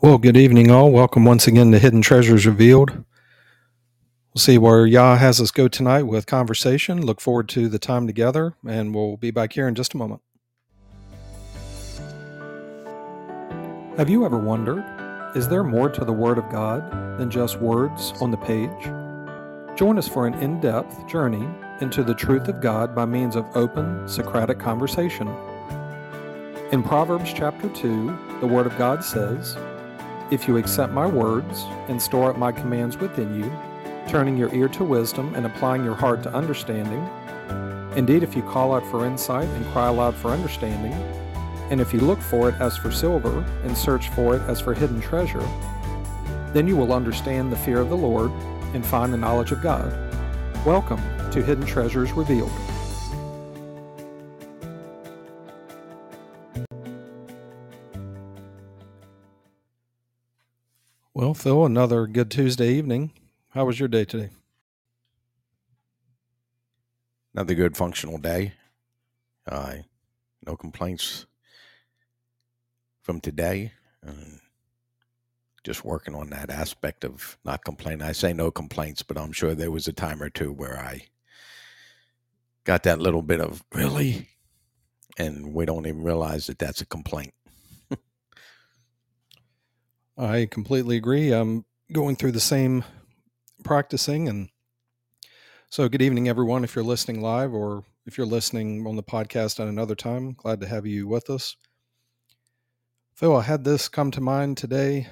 Well, good evening, all. Welcome once again to Hidden Treasures Revealed. We'll see where Yah has us go tonight with conversation. Look forward to the time together, and we'll be back here in just a moment. Have you ever wondered, is there more to the Word of God than just words on the page? Join us for an in depth journey into the truth of God by means of open Socratic conversation. In Proverbs chapter 2, the Word of God says, if you accept my words and store up my commands within you, turning your ear to wisdom and applying your heart to understanding, indeed, if you call out for insight and cry aloud for understanding, and if you look for it as for silver and search for it as for hidden treasure, then you will understand the fear of the Lord and find the knowledge of God. Welcome to Hidden Treasures Revealed. Well, Phil, another good Tuesday evening. How was your day today? Another good functional day. Uh, no complaints from today. Uh, just working on that aspect of not complaining. I say no complaints, but I'm sure there was a time or two where I got that little bit of really, and we don't even realize that that's a complaint. I completely agree. I'm going through the same practicing. And so, good evening, everyone. If you're listening live or if you're listening on the podcast at another time, glad to have you with us. Phil, I had this come to mind today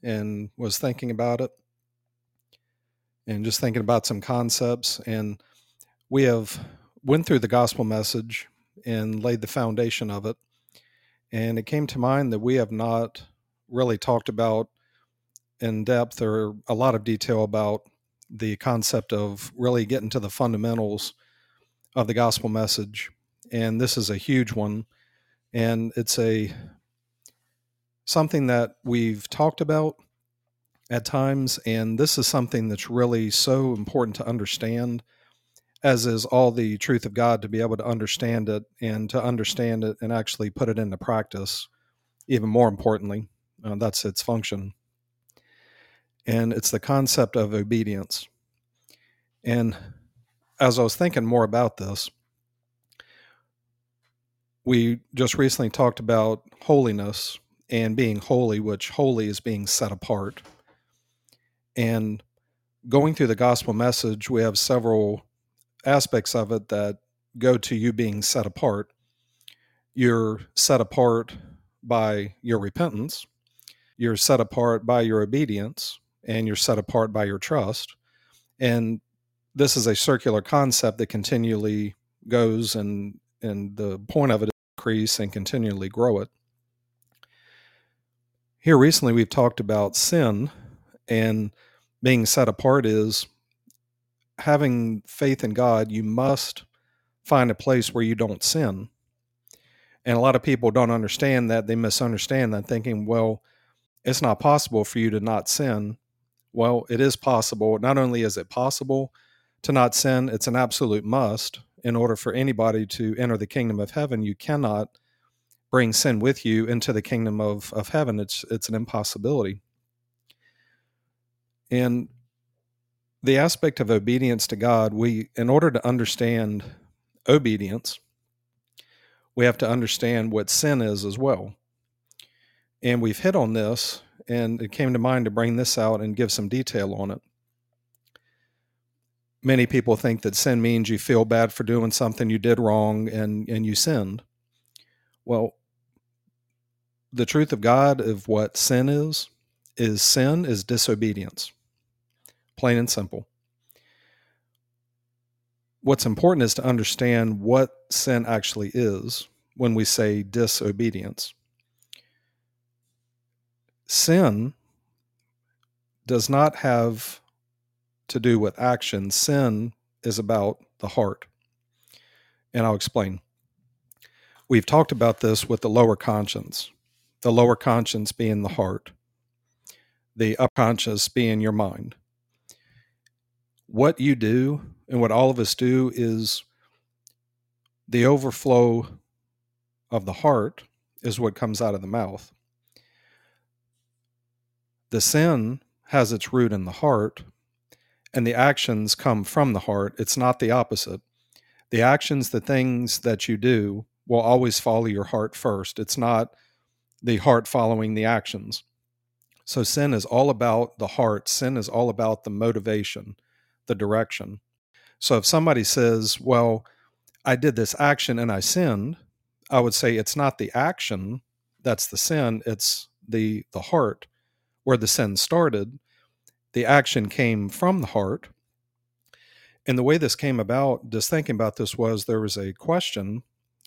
and was thinking about it and just thinking about some concepts. And we have went through the gospel message and laid the foundation of it. And it came to mind that we have not really talked about in depth or a lot of detail about the concept of really getting to the fundamentals of the gospel message. And this is a huge one. And it's a something that we've talked about at times. And this is something that's really so important to understand, as is all the truth of God, to be able to understand it and to understand it and actually put it into practice, even more importantly. Uh, that's its function. And it's the concept of obedience. And as I was thinking more about this, we just recently talked about holiness and being holy, which holy is being set apart. And going through the gospel message, we have several aspects of it that go to you being set apart. You're set apart by your repentance, you're set apart by your obedience and you're set apart by your trust. And this is a circular concept that continually goes and and the point of it is increase and continually grow it. Here recently we've talked about sin and being set apart is having faith in God, you must find a place where you don't sin. And a lot of people don't understand that. They misunderstand that, thinking, well, it's not possible for you to not sin. Well, it is possible. Not only is it possible to not sin, it's an absolute must. In order for anybody to enter the kingdom of heaven, you cannot bring sin with you into the kingdom of, of heaven. It's it's an impossibility. And the aspect of obedience to God, we in order to understand obedience, we have to understand what sin is as well and we've hit on this and it came to mind to bring this out and give some detail on it. Many people think that sin means you feel bad for doing something you did wrong and and you sinned. Well the truth of god of what sin is is sin is disobedience. Plain and simple. What's important is to understand what sin actually is when we say disobedience sin does not have to do with action. Sin is about the heart. And I'll explain. We've talked about this with the lower conscience, the lower conscience being the heart, the unconscious being your mind. What you do and what all of us do is the overflow of the heart is what comes out of the mouth the sin has its root in the heart and the actions come from the heart. It's not the opposite. The actions, the things that you do, will always follow your heart first. It's not the heart following the actions. So sin is all about the heart, sin is all about the motivation, the direction. So if somebody says, Well, I did this action and I sinned, I would say it's not the action that's the sin, it's the the heart where the sin started. The action came from the heart. And the way this came about, just thinking about this, was there was a question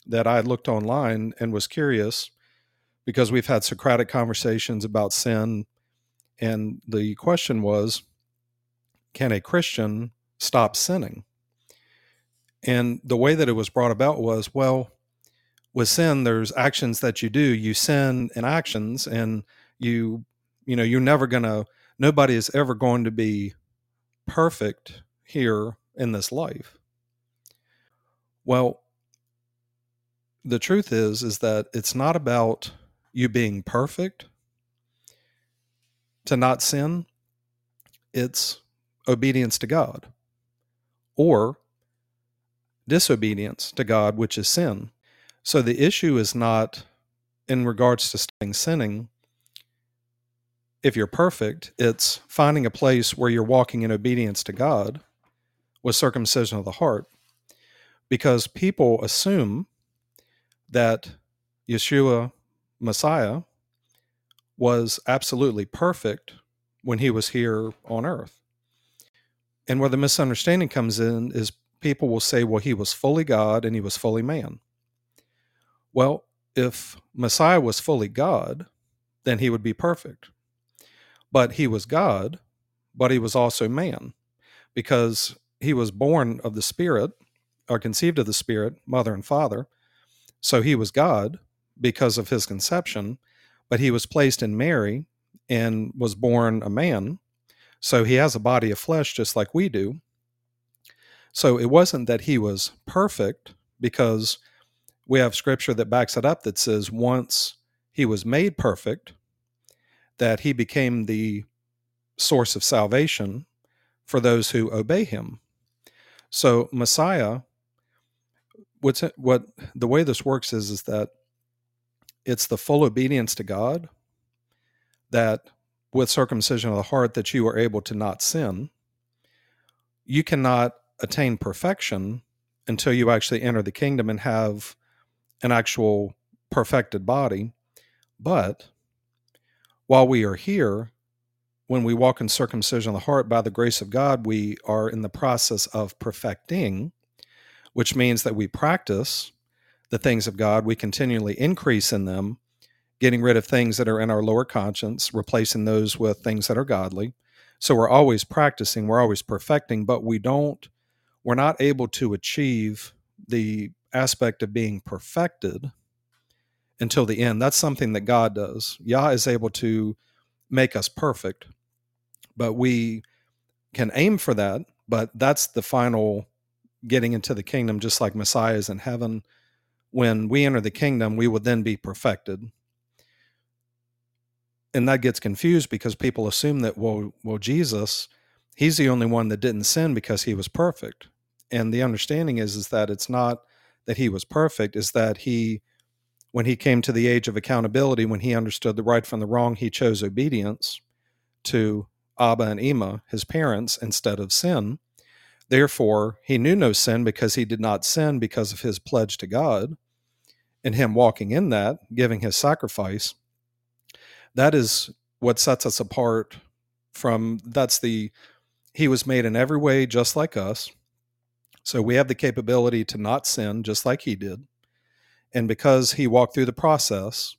that I looked online and was curious because we've had Socratic conversations about sin. And the question was can a Christian stop sinning? And the way that it was brought about was well, with sin, there's actions that you do. You sin in actions, and you, you know, you're never to, nobody is ever going to be perfect here in this life. Well, the truth is is that it's not about you being perfect to not sin it's obedience to god or disobedience to god which is sin so the issue is not in regards to staying sinning if you're perfect it's finding a place where you're walking in obedience to god with circumcision of the heart because people assume that Yeshua, Messiah, was absolutely perfect when he was here on earth. And where the misunderstanding comes in is people will say, well, he was fully God and he was fully man. Well, if Messiah was fully God, then he would be perfect. But he was God, but he was also man because he was born of the Spirit or conceived of the Spirit, mother and father, so he was God because of his conception, but he was placed in Mary and was born a man. So he has a body of flesh just like we do. So it wasn't that he was perfect because we have scripture that backs it up that says once he was made perfect, that he became the source of salvation for those who obey him. So Messiah what's it, what the way this works is is that it's the full obedience to God that with circumcision of the heart that you are able to not sin. You cannot attain perfection until you actually enter the kingdom and have an actual perfected body. But while we are here, when we walk in circumcision of the heart by the grace of God, we are in the process of perfecting which means that we practice the things of God, we continually increase in them, getting rid of things that are in our lower conscience, replacing those with things that are godly. So we're always practicing, we're always perfecting, but we don't, we're not able to achieve the aspect of being perfected until the end. That's something that God does. Yah is able to make us perfect, but we can aim for that, but that's the final getting into the kingdom just like Messiah is in heaven. When we enter the kingdom, we would then be perfected. And that gets confused because people assume that, well, well, Jesus, he's the only one that didn't sin because he was perfect. And the understanding is, is that it's not that he was perfect, is that he, when he came to the age of accountability, when he understood the right from the wrong, he chose obedience to Abba and Ima, his parents, instead of sin. Therefore, he knew no sin because he did not sin because of his pledge to God and him walking in that, giving his sacrifice. That is what sets us apart from that's the he was made in every way just like us. So we have the capability to not sin just like he did. And because he walked through the process,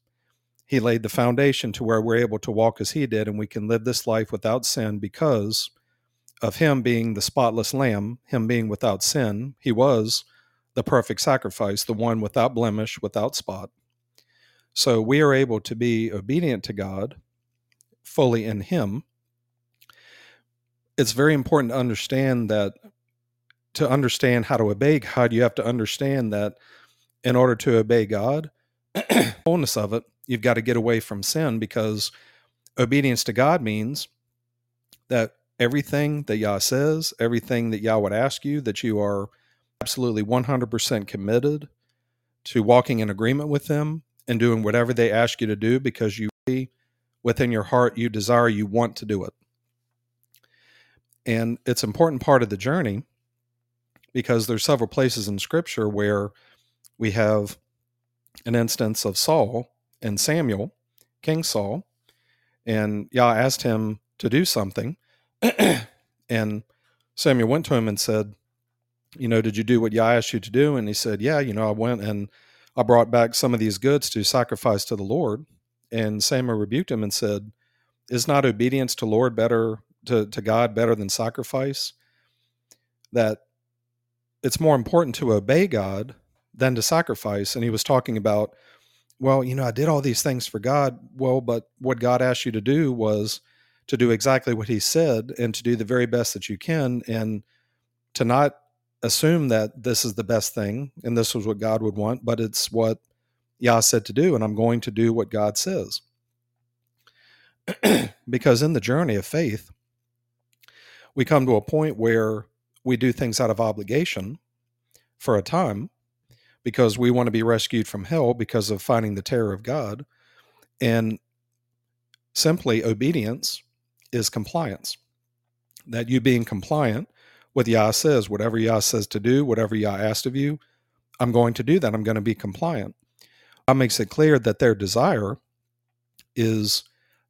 he laid the foundation to where we're able to walk as he did and we can live this life without sin because of him being the spotless lamb, him being without sin, he was the perfect sacrifice, the one without blemish, without spot. So we are able to be obedient to God fully in him. It's very important to understand that to understand how to obey God, you have to understand that in order to obey God, fullness of it, you've got to get away from sin because obedience to God means that everything that Yah says, everything that Yah would ask you, that you are absolutely 100% committed to walking in agreement with them and doing whatever they ask you to do because you within your heart you desire you want to do it. And it's an important part of the journey because there's several places in scripture where we have an instance of Saul and Samuel, King Saul, and Yah asked him to do something. and Samuel went to him and said, You know, did you do what Yah asked you to do? And he said, Yeah, you know, I went and I brought back some of these goods to sacrifice to the Lord. And Samuel rebuked him and said, Is not obedience to Lord better to, to God better than sacrifice? That it's more important to obey God than to sacrifice. And he was talking about, well, you know, I did all these things for God. Well, but what God asked you to do was to do exactly what he said and to do the very best that you can and to not assume that this is the best thing and this was what God would want, but it's what Yah said to do, and I'm going to do what God says. because in the journey of faith, we come to a point where we do things out of obligation for a time because we want to be rescued from hell because of finding the terror of God. And simply obedience is compliance. That you being compliant with Yah says, whatever Yah says to do, whatever Yah asked of you, I'm going to do that. I'm going to be compliant. That makes it clear that their desire is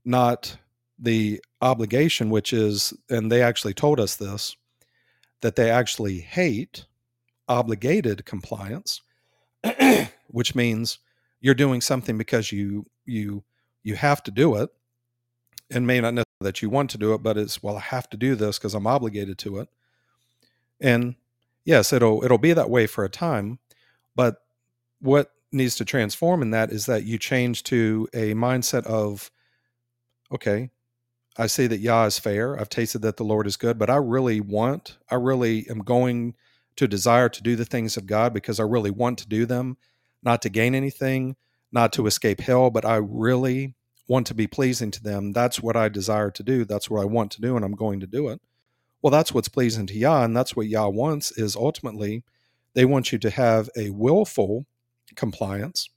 not the obligation, which is, and they actually told us this, that they actually hate obligated compliance, which means you're doing something because you you you have to do it and may not know that you want to do it but it's well i have to do this because i'm obligated to it and yes, it'll it'll be that way for a time, but what needs to transform in that is that you change to a mindset of okay, I see that Yah is fair. I've tasted that the Lord is good, but I really want, I really am going to desire to do the things of God because I really want to do them, not to gain anything, not to escape hell, but I really want to be pleasing to them. That's what I desire to do. That's what I want to do, and I'm going to do it. Well, that's what's pleasing to Yah, and that's what Yah wants is ultimately they want you to have a willful compliance,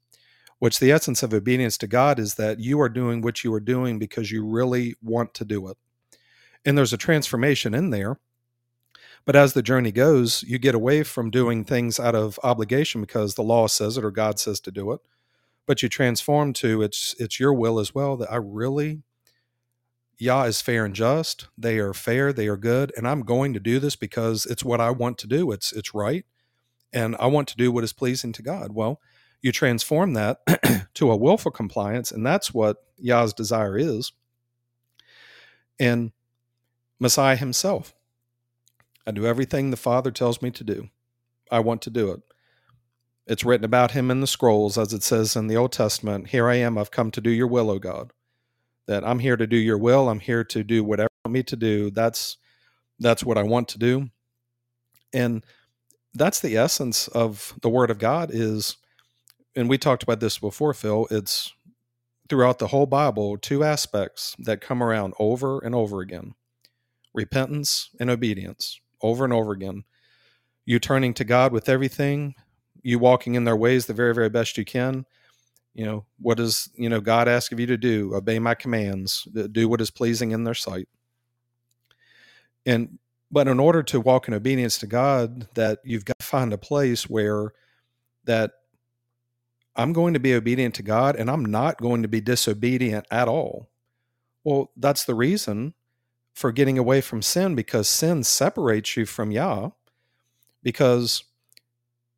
which the essence of obedience to God is that you are doing what you are doing because you really want to do it. And there's a transformation in there. But as the journey goes, you get away from doing things out of obligation because the law says it or God says to do it. But you transform to it's it's your will as well that I really Yah is fair and just. They are fair, they are good, and I'm going to do this because it's what I want to do. It's it's right, and I want to do what is pleasing to God. Well, you transform that to a willful compliance, and that's what Yah's desire is. And Messiah himself, I do everything the Father tells me to do. I want to do it. It's written about him in the scrolls, as it says in the Old Testament Here I am, I've come to do your will, O God that I'm here to do your will. I'm here to do whatever you want me to do. That's that's what I want to do. And that's the essence of the word of God is and we talked about this before, Phil, it's throughout the whole Bible, two aspects that come around over and over again. Repentance and obedience, over and over again. You turning to God with everything, you walking in their ways the very, very best you can, you know what does you know god ask of you to do? Obey my commands. Do what is pleasing in their sight. And but in order to walk in obedience to god that you've got to find a place where that i'm going to be obedient to god and i'm not going to be disobedient at all. Well that's the reason for getting away from sin because sin separates you from yah because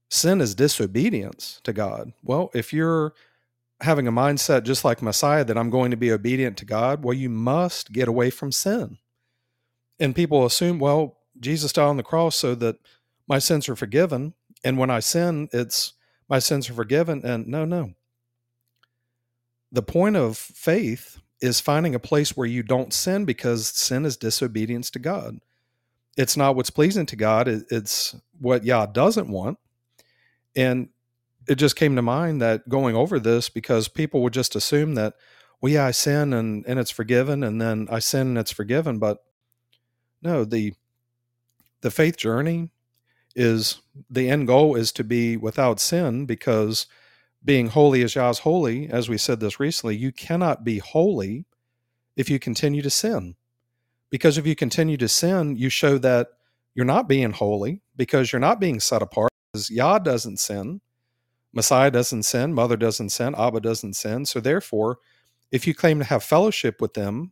sin is disobedience to god well if you're having a mindset just like Messiah that I'm going to be obedient to God, well, you must get away from sin. And people assume, well, Jesus died on the cross so that my sins are forgiven. And when I sin, it's my sins are forgiven. And no, no. The point of faith is finding a place where you don't sin because sin is disobedience to God. It's not what's pleasing to God, it's what Yah doesn't want. And it just came to mind that going over this because people would just assume that well, yeah, I sin and, and it's forgiven, and then I sin and it's forgiven. But no, the the faith journey is the end goal is to be without sin because being holy as Yah's holy, as we said this recently, you cannot be holy if you continue to sin. Because if you continue to sin, you show that you're not being holy because you're not being set apart. Because Yah doesn't sin, Messiah doesn't sin, Mother doesn't sin, Abba doesn't sin. So therefore, if you claim to have fellowship with them,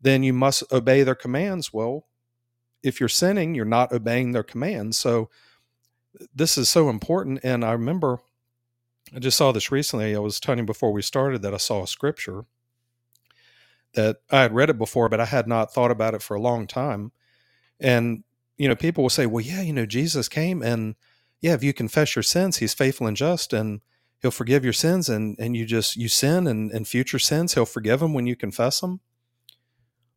then you must obey their commands. Well, if you're sinning, you're not obeying their commands. So this is so important. And I remember I just saw this recently. I was telling you before we started that I saw a scripture that I had read it before, but I had not thought about it for a long time. And, you know, people will say, well, yeah, you know, Jesus came and, yeah, if you confess your sins, he's faithful and just and he'll forgive your sins. And, and you just, you sin and, and future sins, he'll forgive them when you confess them.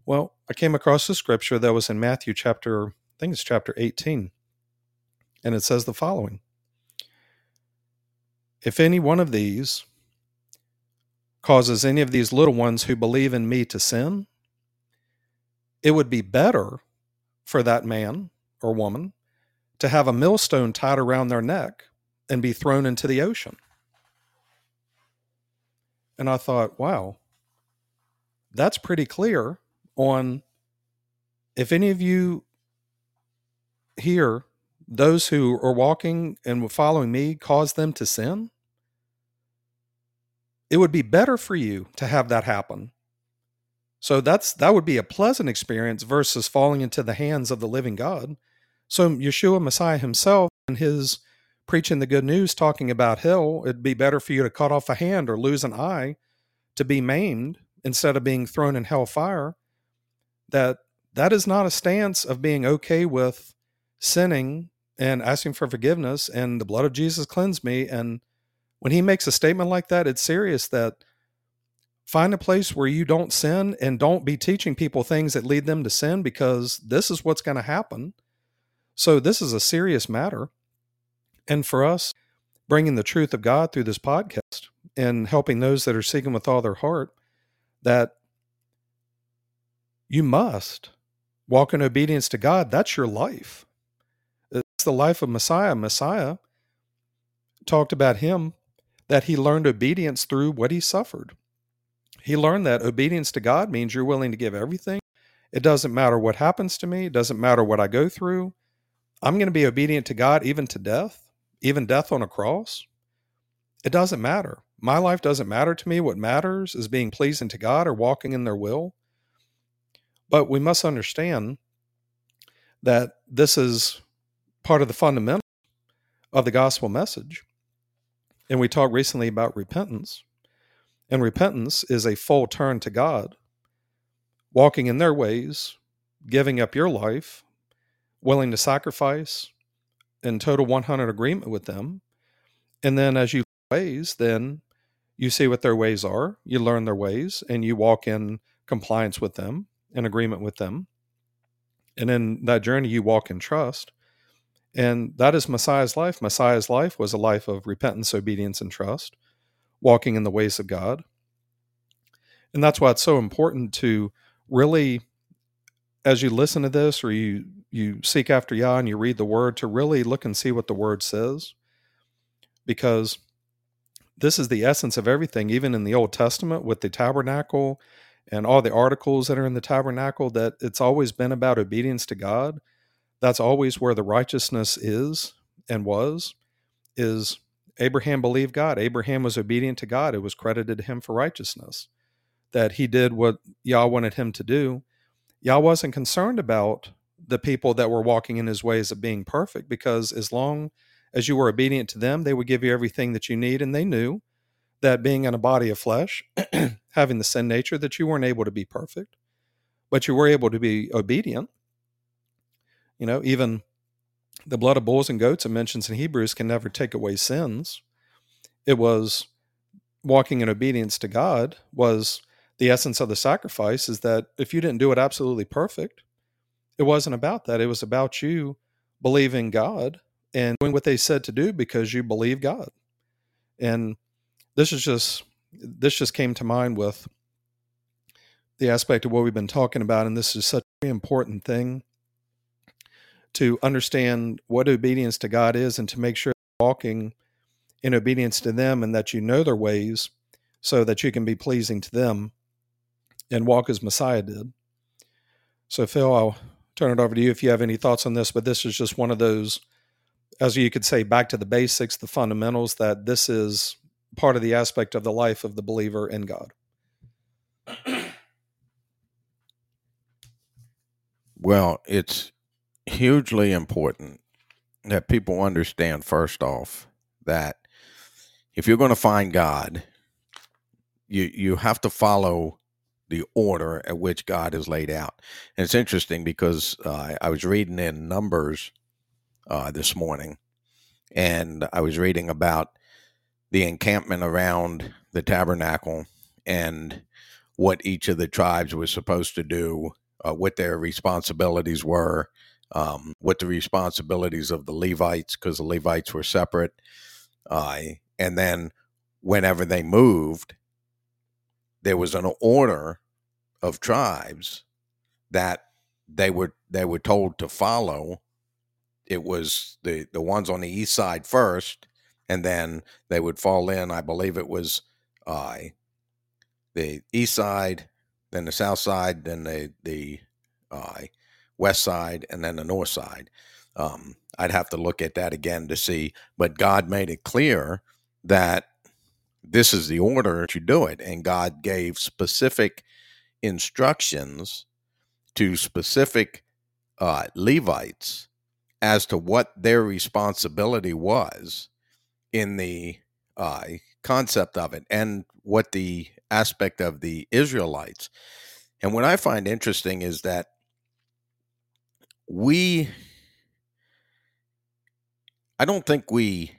Well, I came across a scripture that was in Matthew chapter, I think it's chapter 18. And it says the following If any one of these, causes any of these little ones who believe in me to sin, it would be better for that man or woman to have a millstone tied around their neck and be thrown into the ocean. And I thought, wow, that's pretty clear on if any of you here, those who are walking and following me, cause them to sin, it would be better for you to have that happen. So that's that would be a pleasant experience versus falling into the hands of the living God. So Yeshua Messiah himself and his preaching the good news talking about hell, it'd be better for you to cut off a hand or lose an eye to be maimed instead of being thrown in hell fire. That that is not a stance of being okay with sinning and asking for forgiveness and the blood of Jesus cleansed me and when he makes a statement like that, it's serious that find a place where you don't sin and don't be teaching people things that lead them to sin because this is what's going to happen. So, this is a serious matter. And for us, bringing the truth of God through this podcast and helping those that are seeking with all their heart, that you must walk in obedience to God. That's your life. The life of Messiah. Messiah talked about him that he learned obedience through what he suffered. He learned that obedience to God means you're willing to give everything. It doesn't matter what happens to me, it doesn't matter what I go through. I'm going to be obedient to God even to death, even death on a cross. It doesn't matter. My life doesn't matter to me. What matters is being pleasing to God or walking in their will. But we must understand that this is part of the fundamental of the gospel message. And we talked recently about repentance. And repentance is a full turn to God, walking in their ways, giving up your life, willing to sacrifice in total 100 agreement with them. And then as you ways, then you see what their ways are, you learn their ways, and you walk in compliance with them, in agreement with them. And in that journey, you walk in trust. And that is Messiah's life. Messiah's life was a life of repentance, obedience, and trust, walking in the ways of God. And that's why it's so important to really, as you listen to this or you you seek after Yah and you read the word, to really look and see what the word says. Because this is the essence of everything, even in the Old Testament with the tabernacle and all the articles that are in the tabernacle, that it's always been about obedience to God that's always where the righteousness is and was is Abraham believed God. Abraham was obedient to God. It was credited to him for righteousness. That he did what Yah wanted him to do. Yah wasn't concerned about the people that were walking in his ways of being perfect because as long as you were obedient to them, they would give you everything that you need. And they knew that being in a body of flesh, having the sin nature, that you weren't able to be perfect, but you were able to be obedient. You know, even the blood of bulls and goats it mentions in Hebrews can never take away sins. It was walking in obedience to God was the essence of the sacrifice is that if you didn't do it absolutely perfect, it wasn't about that. It was about you believing God and doing what they said to do because you believe God. And this is just this just came to mind with the aspect of what we've been talking about, and this is such an important thing to understand what obedience to God is and to make sure walking in obedience to them and that you know their ways so that you can be pleasing to them and walk as Messiah did. So, Phil, I'll turn it over to you if you have any thoughts on this, but this is just one of those, as you could say, back to the basics, the fundamentals, that this is part of the aspect of the life of the believer in God. Well, it's hugely important that people understand, first off, that if you're going to find God, you you have to follow the order at which God is laid out. And it's interesting because uh, I was reading in Numbers uh, this morning, and I was reading about the encampment around the tabernacle and what each of the tribes was supposed to do, uh, what their responsibilities were, um, what the responsibilities of the Levites, because the Levites were separate, uh, and then whenever they moved, there was an order of tribes that they were they were told to follow. It was the the ones on the east side first, and then they would fall in. I believe it was uh, the east side, then the south side, then the the uh, west side, and then the north side. Um, I'd have to look at that again to see, but God made it clear that this is the order to do it. And God gave specific instructions to specific uh, Levites as to what their responsibility was in the uh, concept of it and what the aspect of the Israelites. And what I find interesting is that we, I don't think we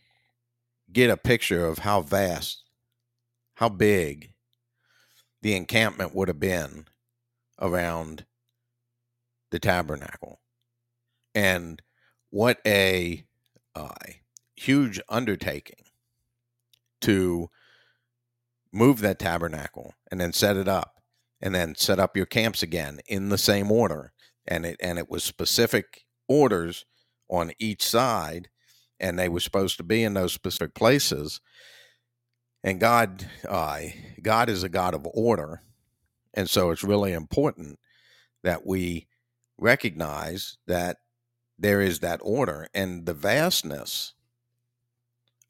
get a picture of how vast how big the encampment would have been around the tabernacle. And what a uh, huge undertaking to move that tabernacle and then set it up and then set up your camps again in the same order and it and it was specific orders on each side and they were supposed to be in those specific places and God, uh, God is a God of order, and so it's really important that we recognize that there is that order and the vastness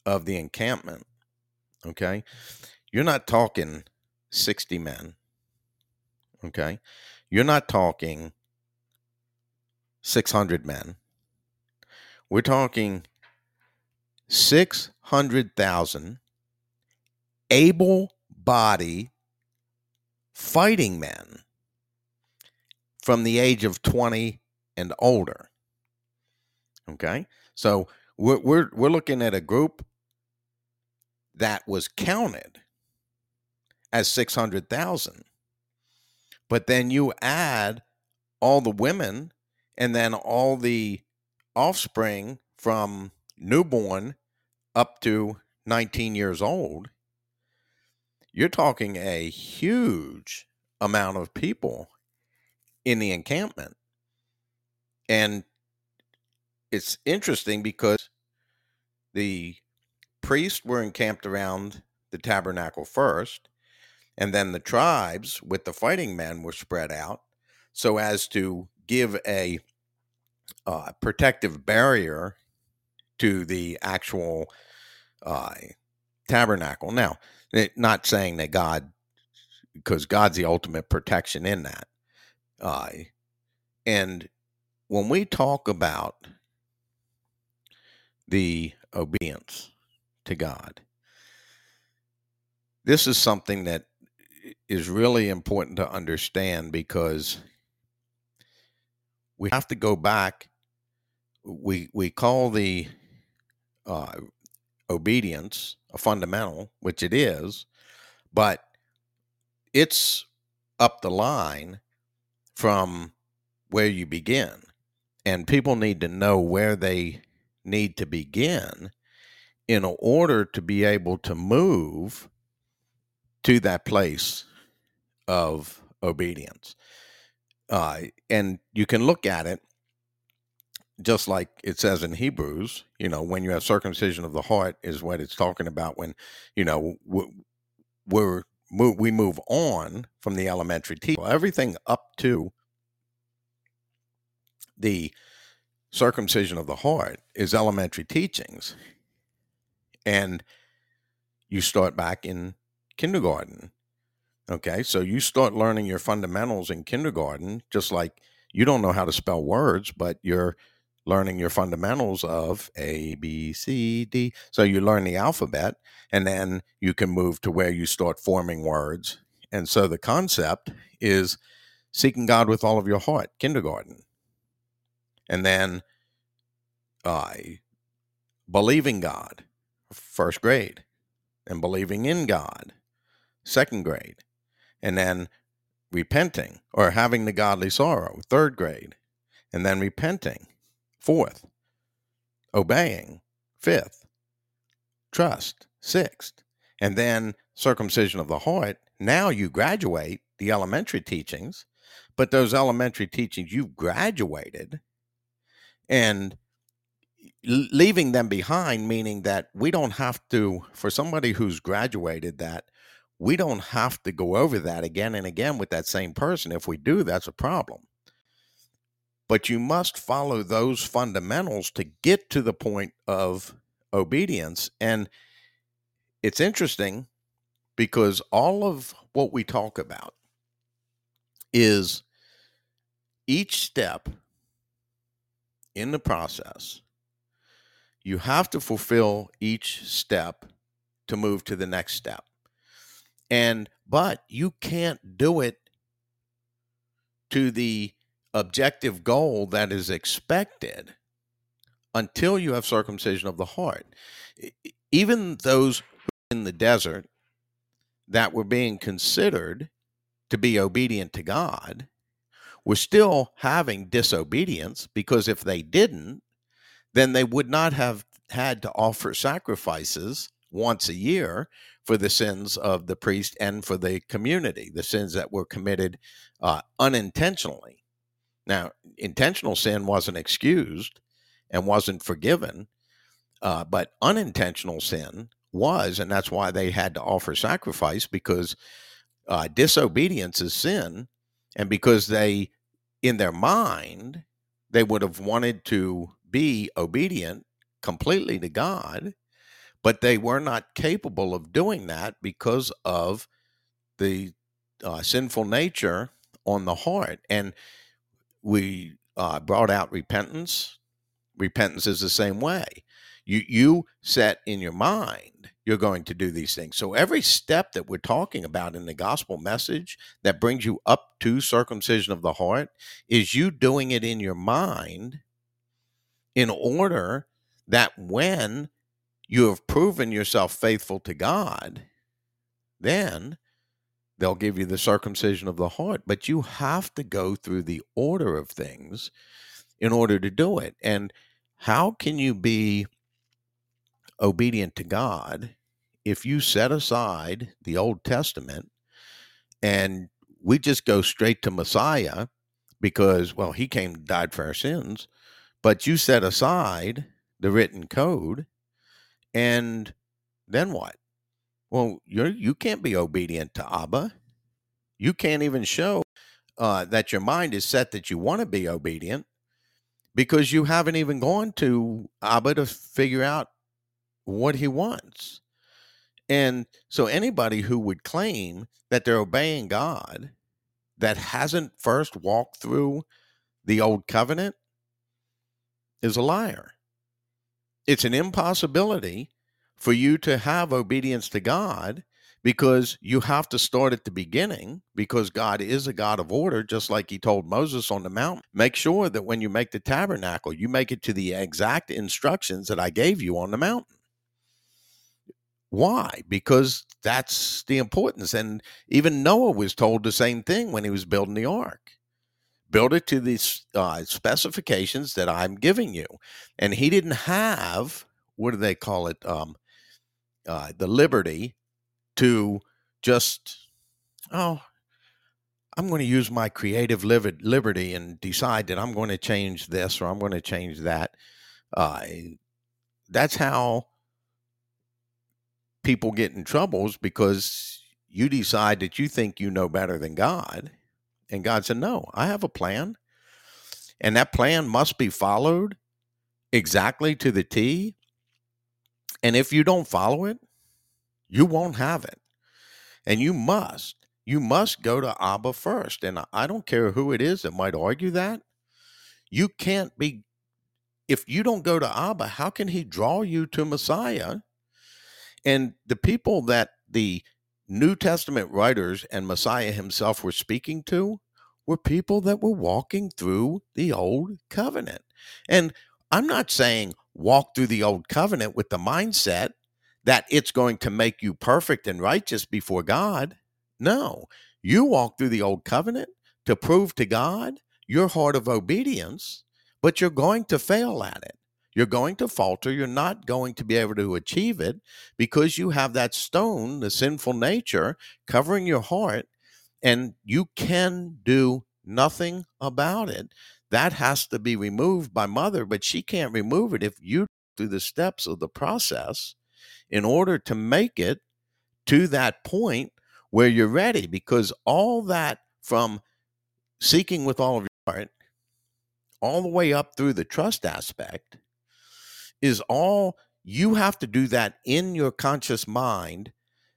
of the encampment. Okay, you're not talking sixty men. Okay, you're not talking six hundred men. We're talking six hundred thousand able body fighting men from the age of 20 and older. Okay? So we're, we're, we're looking at a group that was counted as 600,000. But then you add all the women and then all the offspring from newborn up to 19 years old you're talking a huge amount of people in the encampment. And it's interesting because the priests were encamped around the tabernacle first, and then the tribes with the fighting men were spread out so as to give a uh, protective barrier to the actual uh, tabernacle. Now, it, not saying that God, because God's the ultimate protection in that. Uh, and when we talk about the obedience to God, this is something that is really important to understand because we have to go back. We we call the uh, obedience a fundamental, which it is, but it's up the line from where you begin. And people need to know where they need to begin in order to be able to move to that place of obedience. Uh, and you can look at it just like it says in Hebrews, you know, when you have circumcision of the heart is what it's talking about when, you know, we're, we move on from the elementary teaching. Everything up to the circumcision of the heart is elementary teachings. And you start back in kindergarten. Okay, so you start learning your fundamentals in kindergarten, just like you don't know how to spell words, but you're learning your fundamentals of A, B, C, D. So you learn the alphabet, and then you can move to where you start forming words. And so the concept is seeking God with all of your heart, kindergarten. And then uh, believing God, first grade, and believing in God, second grade. And then repenting or having the godly sorrow, third grade. And then repenting fourth, obeying, fifth, trust, sixth, and then circumcision of the heart. Now you graduate the elementary teachings, but those elementary teachings you've graduated and leaving them behind, meaning that we don't have to, for somebody who's graduated that, we don't have to go over that again and again with that same person. If we do, that's a problem but you must follow those fundamentals to get to the point of obedience. And it's interesting because all of what we talk about is each step in the process. You have to fulfill each step to move to the next step. And, but you can't do it to the objective goal that is expected until you have circumcision of the heart. Even those in the desert that were being considered to be obedient to God were still having disobedience because if they didn't, then they would not have had to offer sacrifices once a year for the sins of the priest and for the community, the sins that were committed uh, unintentionally. Now, intentional sin wasn't excused and wasn't forgiven, uh, but unintentional sin was, and that's why they had to offer sacrifice because uh, disobedience is sin, and because they, in their mind, they would have wanted to be obedient completely to God, but they were not capable of doing that because of the uh, sinful nature on the heart. And we uh, brought out repentance. Repentance is the same way. You you set in your mind you're going to do these things. So every step that we're talking about in the gospel message that brings you up to circumcision of the heart is you doing it in your mind in order that when you have proven yourself faithful to God, then they'll give you the circumcision of the heart, but you have to go through the order of things in order to do it. And how can you be obedient to God if you set aside the Old Testament and we just go straight to Messiah because, well, he came and died for our sins, but you set aside the written code and then what? Well, you're you can't be obedient to Abba. You can't even show uh, that your mind is set that you want to be obedient because you haven't even gone to Abba to figure out what he wants. And so anybody who would claim that they're obeying God that hasn't first walked through the old covenant is a liar. It's an impossibility for you to have obedience to God because you have to start at the beginning because God is a God of order, just like he told Moses on the mountain. Make sure that when you make the tabernacle, you make it to the exact instructions that I gave you on the mountain. Why? Because that's the importance. And even Noah was told the same thing when he was building the ark. Build it to these uh, specifications that I'm giving you. And he didn't have, what do they call it? Um, uh, the liberty to just, oh, I'm going to use my creative liberty and decide that I'm going to change this or I'm going to change that. Uh, that's how people get in troubles because you decide that you think you know better than God. And God said, No, I have a plan. And that plan must be followed exactly to the T. And if you don't follow it, you won't have it. And you must, you must go to Abba first. And I don't care who it is that might argue that. You can't be, if you don't go to Abba, how can he draw you to Messiah? And the people that the New Testament writers and Messiah himself were speaking to were people that were walking through the old covenant. And I'm not saying walk through the old covenant with the mindset that it's going to make you perfect and righteous before God. No, you walk through the old covenant to prove to God your heart of obedience, but you're going to fail at it. You're going to falter. You're not going to be able to achieve it because you have that stone, the sinful nature, covering your heart, and you can do nothing about it. That has to be removed by mother, but she can't remove it if you through the steps of the process in order to make it to that point where you're ready because all that from seeking with all of your heart all the way up through the trust aspect is all you have to do that in your conscious mind,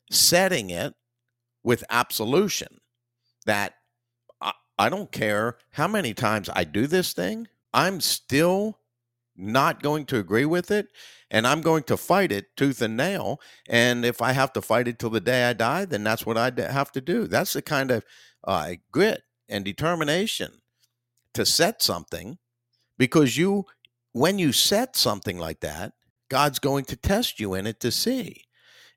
setting it with absolution. That I, I don't care how many times I do this thing, I'm still not going to agree with it and I'm going to fight it tooth and nail. And if I have to fight it till the day I die, then that's what I have to do. That's the kind of uh, grit and determination to set something because you when you set something like that, God's going to test you in it to see.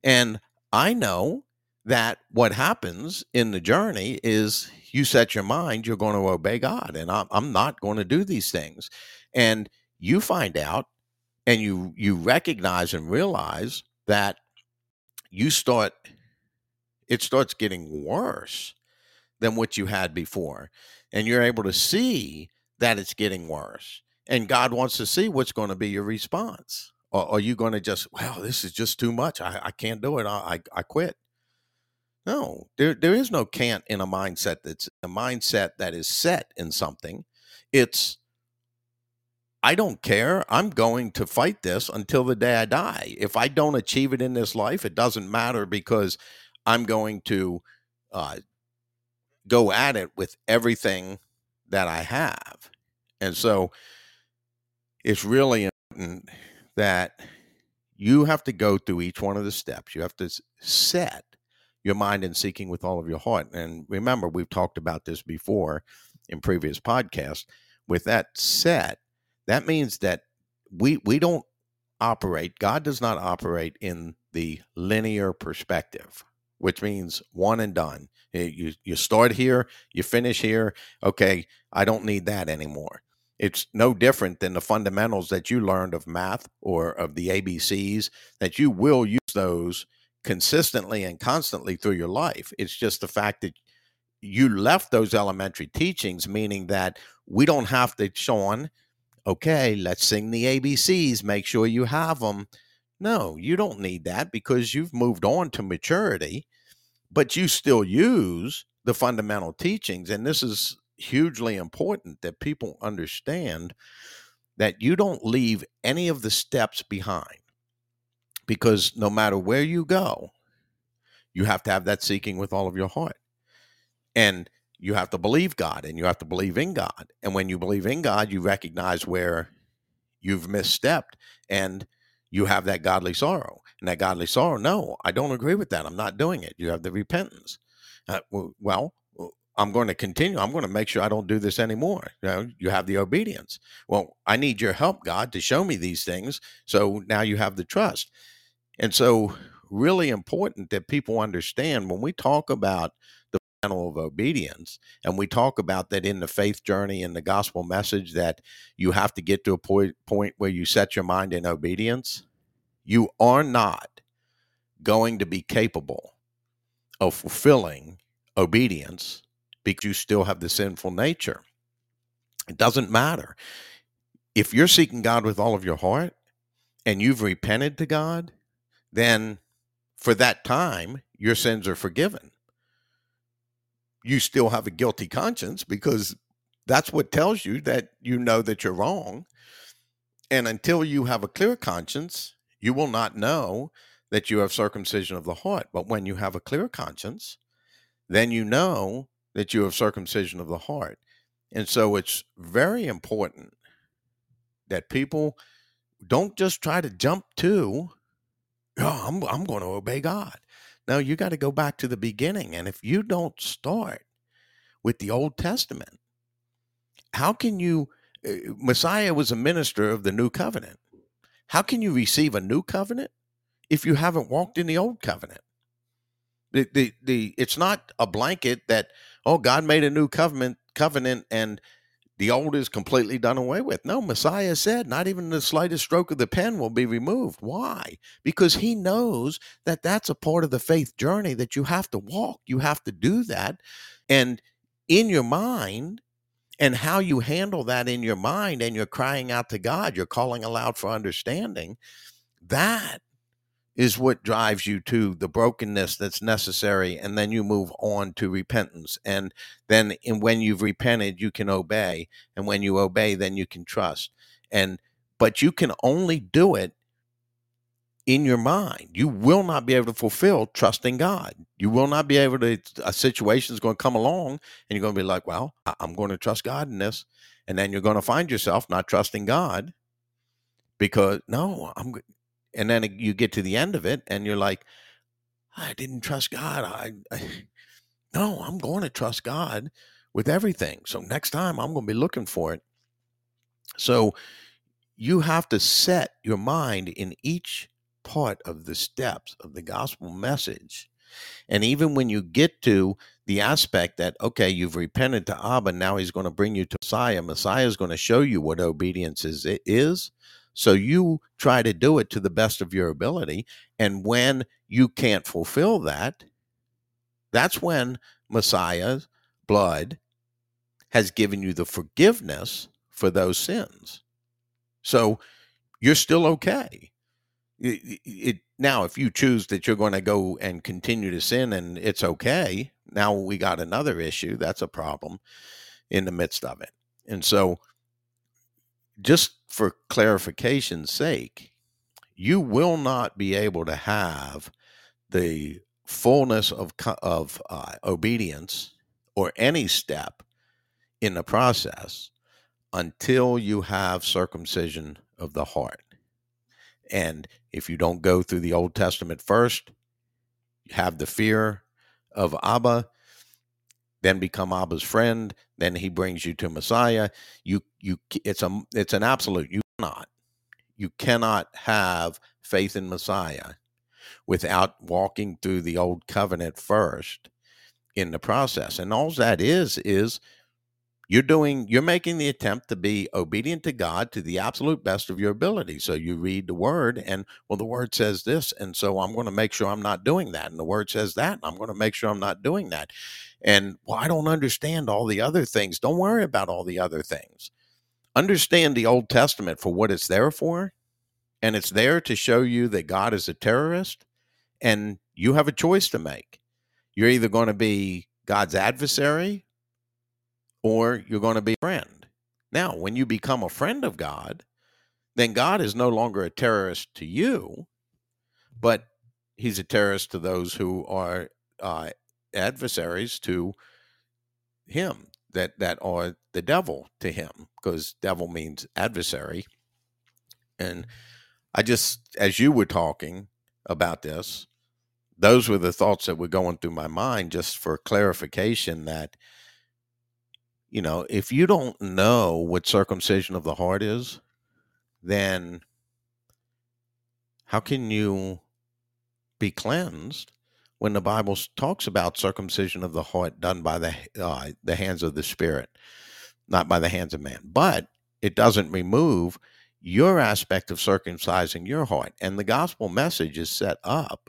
And I know that what happens in the journey is you set your mind, you're going to obey God, and I'm, I'm not going to do these things. And you find out and you you recognize and realize that you start it starts getting worse than what you had before and you're able to see that it's getting worse and God wants to see what's going to be your response. Or are you going to just, well, this is just too much. I, I can't do it. I, I, I quit. No, there, there is no can't in a mindset that's a mindset that is set in something. It's, I don't care. I'm going to fight this until the day I die. If I don't achieve it in this life, it doesn't matter because I'm going to uh, go at it with everything that I have. And so it's really important that you have to go through each one of the steps. You have to set your mind in seeking with all of your heart. And remember, we've talked about this before in previous podcasts. With that set, that means that we we don't operate. God does not operate in the linear perspective, which means one and done. You you start here, you finish here. Okay, I don't need that anymore. It's no different than the fundamentals that you learned of math or of the ABCs, that you will use those consistently and constantly through your life. It's just the fact that you left those elementary teachings, meaning that we don't have to, Sean, okay, let's sing the ABCs, make sure you have them. No, you don't need that because you've moved on to maturity, but you still use the fundamental teachings. And this is hugely important that people understand that you don't leave any of the steps behind because no matter where you go, you have to have that seeking with all of your heart. And you have to believe God and you have to believe in God. And when you believe in God, you recognize where you've misstepped and you have that godly sorrow. And that godly sorrow, no, I don't agree with that. I'm not doing it. You have the repentance. Uh, well, I'm going to continue. I'm going to make sure I don't do this anymore. You know, you have the obedience. Well, I need your help, God, to show me these things. So now you have the trust. And so, really important that people understand when we talk about the panel of obedience and we talk about that in the faith journey and the gospel message that you have to get to a point, point where you set your mind in obedience, you are not going to be capable of fulfilling obedience because you still have the sinful nature. It doesn't matter. If you're seeking God with all of your heart and you've repented to God, then for that time, your sins are forgiven. You still have a guilty conscience because that's what tells you that you know that you're wrong. And until you have a clear conscience, you will not know that you have circumcision of the heart. But when you have a clear conscience, then you know that you have circumcision of the heart. And so it's very important that people don't just try to jump to, oh, I'm, I'm going to obey God. No, you got to go back to the beginning. And if you don't start with the Old Testament, how can you? Uh, Messiah was a minister of the new covenant. How can you receive a new covenant if you haven't walked in the old covenant? The, the, the, it's not a blanket that, oh, God made a new covenant, covenant and the old is completely done away with. No, Messiah said not even the slightest stroke of the pen will be removed. Why? Because he knows that that's a part of the faith journey that you have to walk. You have to do that. And in your mind, and how you handle that in your mind and you're crying out to God, you're calling aloud for understanding, that is what drives you to the brokenness that's necessary and then you move on to repentance and then in, when you've repented you can obey and when you obey then you can trust and but you can only do it in your mind. You will not be able to fulfill trusting God. You will not be able to, a situation is going to come along and you're going to be like, well, I'm going to trust God in this. And then you're going to find yourself not trusting God because, no, I'm, and then you get to the end of it and you're like, I didn't trust God. I, I no, I'm going to trust God with everything. So next time I'm going to be looking for it. So you have to set your mind in each part of the steps of the gospel message. And even when you get to the aspect that, okay, you've repented to Abba, now he's going to bring you to Messiah. Messiah is going to show you what obedience is. It is. So you try to do it to the best of your ability. And when you can't fulfill that, that's when Messiah's blood has given you the forgiveness for those sins. So you're still okay it, it, now if you choose that you're going to go and continue to sin and it's okay now we got another issue that's a problem in the midst of it and so just for clarification's sake you will not be able to have the fullness of of uh, obedience or any step in the process until you have circumcision of the heart. And if you don't go through the Old Testament first, have the fear of Abba, then become Abba's friend, then he brings you to Messiah. You you it's a it's an absolute. You cannot you cannot have faith in Messiah without walking through the old covenant first in the process. And all that is is you're doing you're making the attempt to be obedient to god to the absolute best of your ability. So you read the word and well the word says this and so i'm going to make sure i'm not doing that and the word says that and i'm going to make sure i'm not doing that. And well i don't understand all the other things. Don't worry about all the other things. Understand the old testament for what it's there for and it's there to show you that god is a terrorist and you have a choice to make. You're either going to be god's adversary or you're going to be a friend. Now, when you become a friend of God, then God is no longer a terrorist to you, but he's a terrorist to those who are uh, adversaries to him that that are the devil to him because devil means adversary and i just as you were talking about this those were the thoughts that were going through my mind just for clarification that you know, if you don't know what circumcision of the heart is, then how can you be cleansed when the Bible talks about circumcision of the heart done by the uh, the hands of the Spirit, not by the hands of man? But it doesn't remove your aspect of circumcising your heart. And the gospel message is set up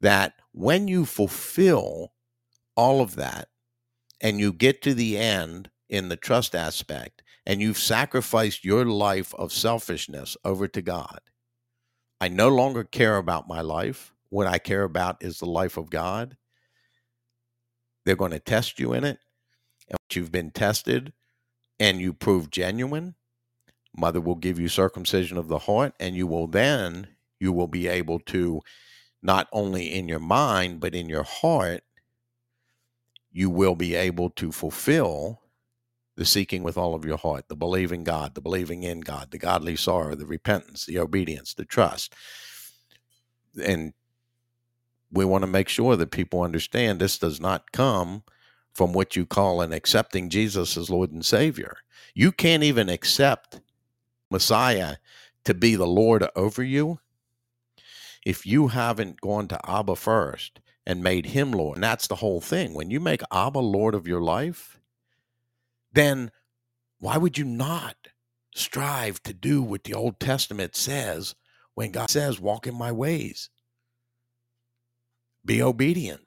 that when you fulfill all of that, and you get to the end in the trust aspect and you've sacrificed your life of selfishness over to God, I no longer care about my life. What I care about is the life of God. They're going to test you in it. And you've been tested and you prove genuine, mother will give you circumcision of the heart, and you will then you will be able to not only in your mind but in your heart you will be able to fulfill the seeking with all of your heart, the believing God, the believing in God, the godly sorrow, the repentance, the obedience, the trust. And we want to make sure that people understand this does not come from what you call an accepting Jesus as Lord and Savior. You can't even accept Messiah to be the Lord over you if you haven't gone to Abba first and made him Lord. And that's the whole thing. When you make Abba Lord of your life, then why would you not strive to do what the Old Testament says when God says, Walk in my ways? Be obedient,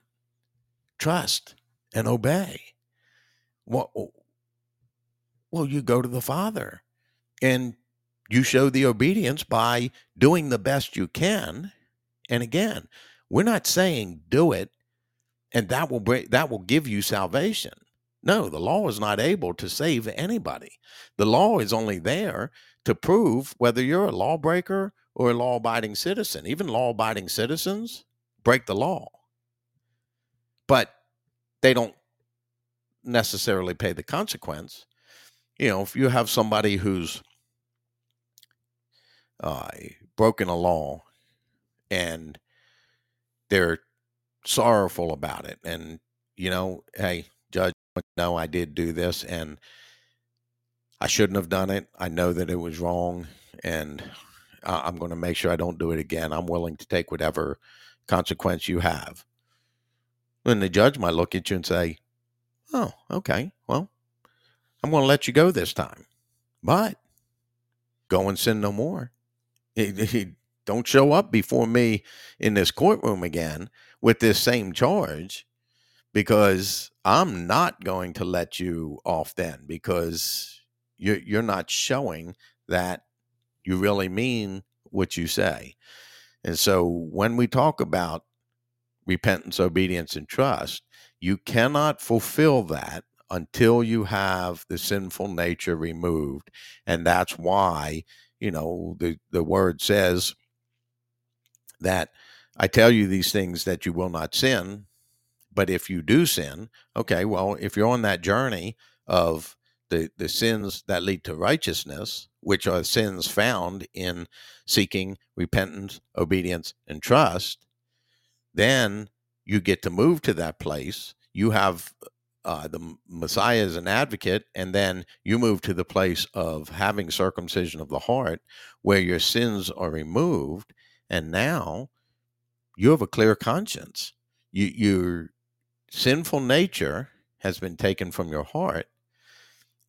trust, and obey. Well, well, you go to the Father and you show the obedience by doing the best you can. And again, we're not saying do it and that will that will give you salvation. No, the law is not able to save anybody. The law is only there to prove whether you're a lawbreaker or a law abiding citizen. Even law abiding citizens break the law, but they don't necessarily pay the consequence. You know, if you have somebody who's uh, broken a law and they're sorrowful about it, and, you know, hey, judge, no, I did do this and I shouldn't have done it. I know that it was wrong and I'm going to make sure I don't do it again. I'm willing to take whatever consequence you have. And the judge might look at you and say, Oh, okay, well, I'm going to let you go this time, but go and sin no more. He, don't show up before me in this courtroom again with this same charge because I'm not going to let you off then because you're you're not showing that you really mean what you say. And so when we talk about repentance, obedience, and trust, you cannot fulfill that until you have the sinful nature removed. And that's why, you know, the, the word says that I tell you these things that you will not sin, but if you do sin, okay, well, if you're on that journey of the, the sins that lead to righteousness, which are sins found in seeking repentance, obedience, and trust, then you get to move to that place. You have uh, the Messiah as an advocate, and then you move to the place of having circumcision of the heart, where your sins are removed, and now you have a clear conscience. You, you're sinful nature has been taken from your heart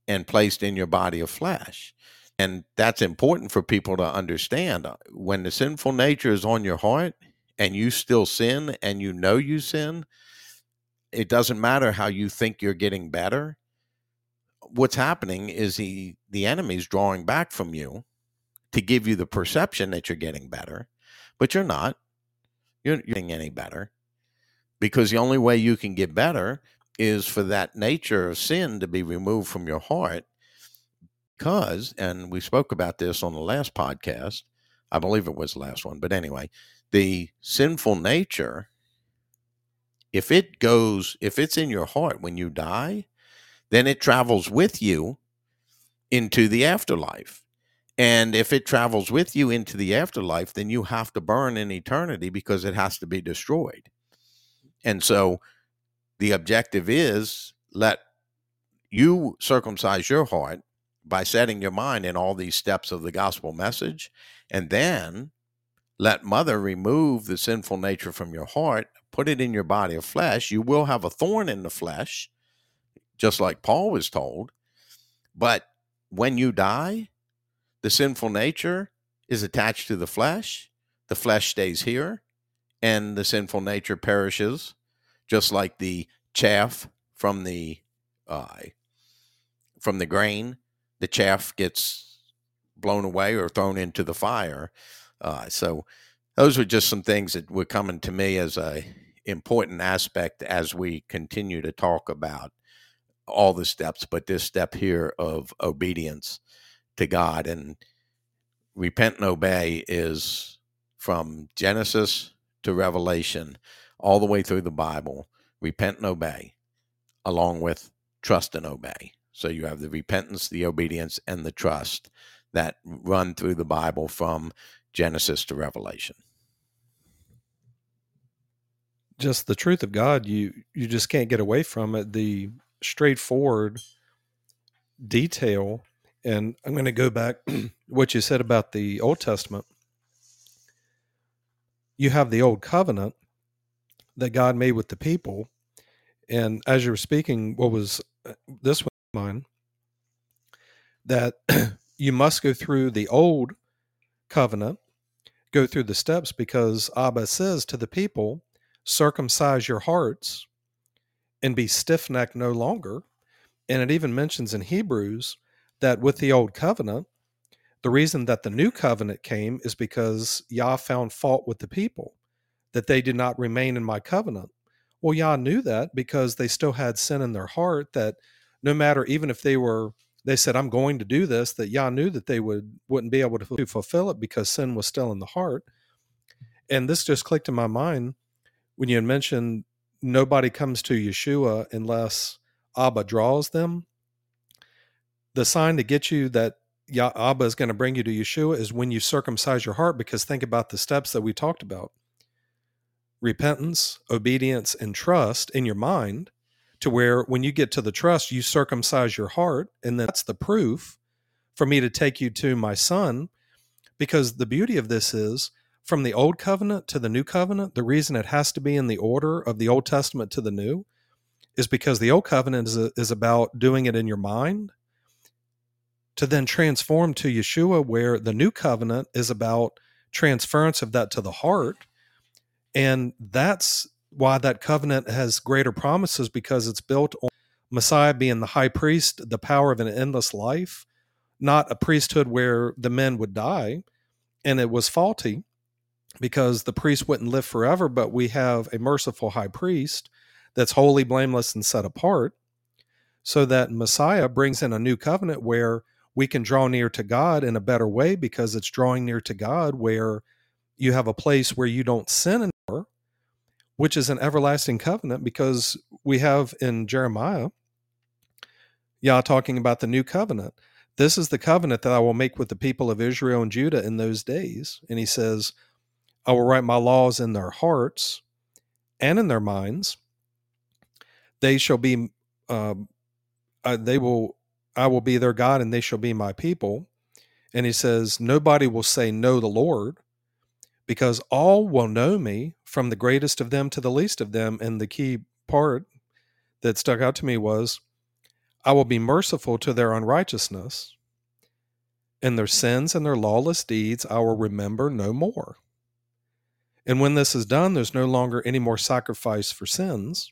and placed in your body of flesh. And that's important for people to understand. Uh, when the sinful nature is on your heart and you still sin and you know you sin, it doesn't matter how you think you're getting better. What's happening is he, the enemy's drawing back from you to give you the perception that you're getting better, but you're not. You're, you're getting any better because the only way you can get better is for that nature of sin to be removed from your heart. Because, and we spoke about this on the last podcast, I believe it was the last one, but anyway, the sinful nature, if it goes, if it's in your heart when you die, then it travels with you into the afterlife. And if it travels with you into the afterlife, then you have to burn in eternity because it has to be destroyed. And so the objective is let you circumcise your heart by setting your mind in all these steps of the gospel message and then let mother remove the sinful nature from your heart put it in your body of flesh you will have a thorn in the flesh just like paul was told but when you die the sinful nature is attached to the flesh. The flesh stays here and the sinful nature perishes, just like the chaff from the uh, from the grain, the chaff gets blown away or thrown into the fire. Uh, so those were just some things that were coming to me as a important aspect as we continue to talk about all the steps, but this step here of obedience to God and repent and obey is from Genesis to Revelation, all the way through the Bible. Repent and obey, along with trust and obey. So you have the repentance, the obedience, and the trust that run through the Bible from Genesis to Revelation. Just the truth of God, you you just can't get away from it. The straightforward detail, and I'm going to go back what you said about the Old Testament. You have the Old Covenant that God made with the people, and as you were speaking, what was uh, this one mine? That you must go through the Old Covenant go through the steps because Abba says to the people, circumcise your hearts and be stiff necked no longer. And it even mentions in Hebrews that with the old covenant, the reason that the new covenant came is because Yah found fault with the people, that they did not remain in my covenant. Well, Yah knew that because they still had sin in their heart, that no matter, even if they were they said, I'm going to do this, that Yah knew that they would, wouldn't be able to fulfill it because sin was still in the heart. And this just clicked in my mind when you mentioned nobody comes to Yeshua unless Abba draws them. The sign to get you that Abba is going to bring you to Yeshua is when you circumcise your heart, because think about the steps that we talked about repentance, obedience, and trust in your mind to where when you get to the trust, you circumcise your heart. And that's the proof for me to take you to my son. Because the beauty of this is from the old covenant to the new covenant, the reason it has to be in the order of the Old Testament to the new is because the old covenant is, is about doing it in your mind to then transform to Yeshua, where the new covenant is about transference of that to the heart. And that's why that covenant has greater promises because it's built on Messiah being the high priest, the power of an endless life, not a priesthood where the men would die. And it was faulty because the priest wouldn't live forever, but we have a merciful high priest that's holy, blameless, and set apart. So that Messiah brings in a new covenant where we can draw near to God in a better way because it's drawing near to God where you have a place where you don't sin anymore which is an everlasting covenant because we have in Jeremiah, Yah talking about the new covenant. This is the covenant that I will make with the people of Israel and Judah in those days. And he says, I will write my laws in their hearts and in their minds. They shall be, uh, they will, I will be their God and they shall be my people. And he says, Nobody will say, Know the Lord, because all will know me from the greatest of them to the least of them. And the key part that stuck out to me was, I will be merciful to their unrighteousness, and their sins and their lawless deeds I will remember no more. And when this is done, there's no longer any more sacrifice for sins,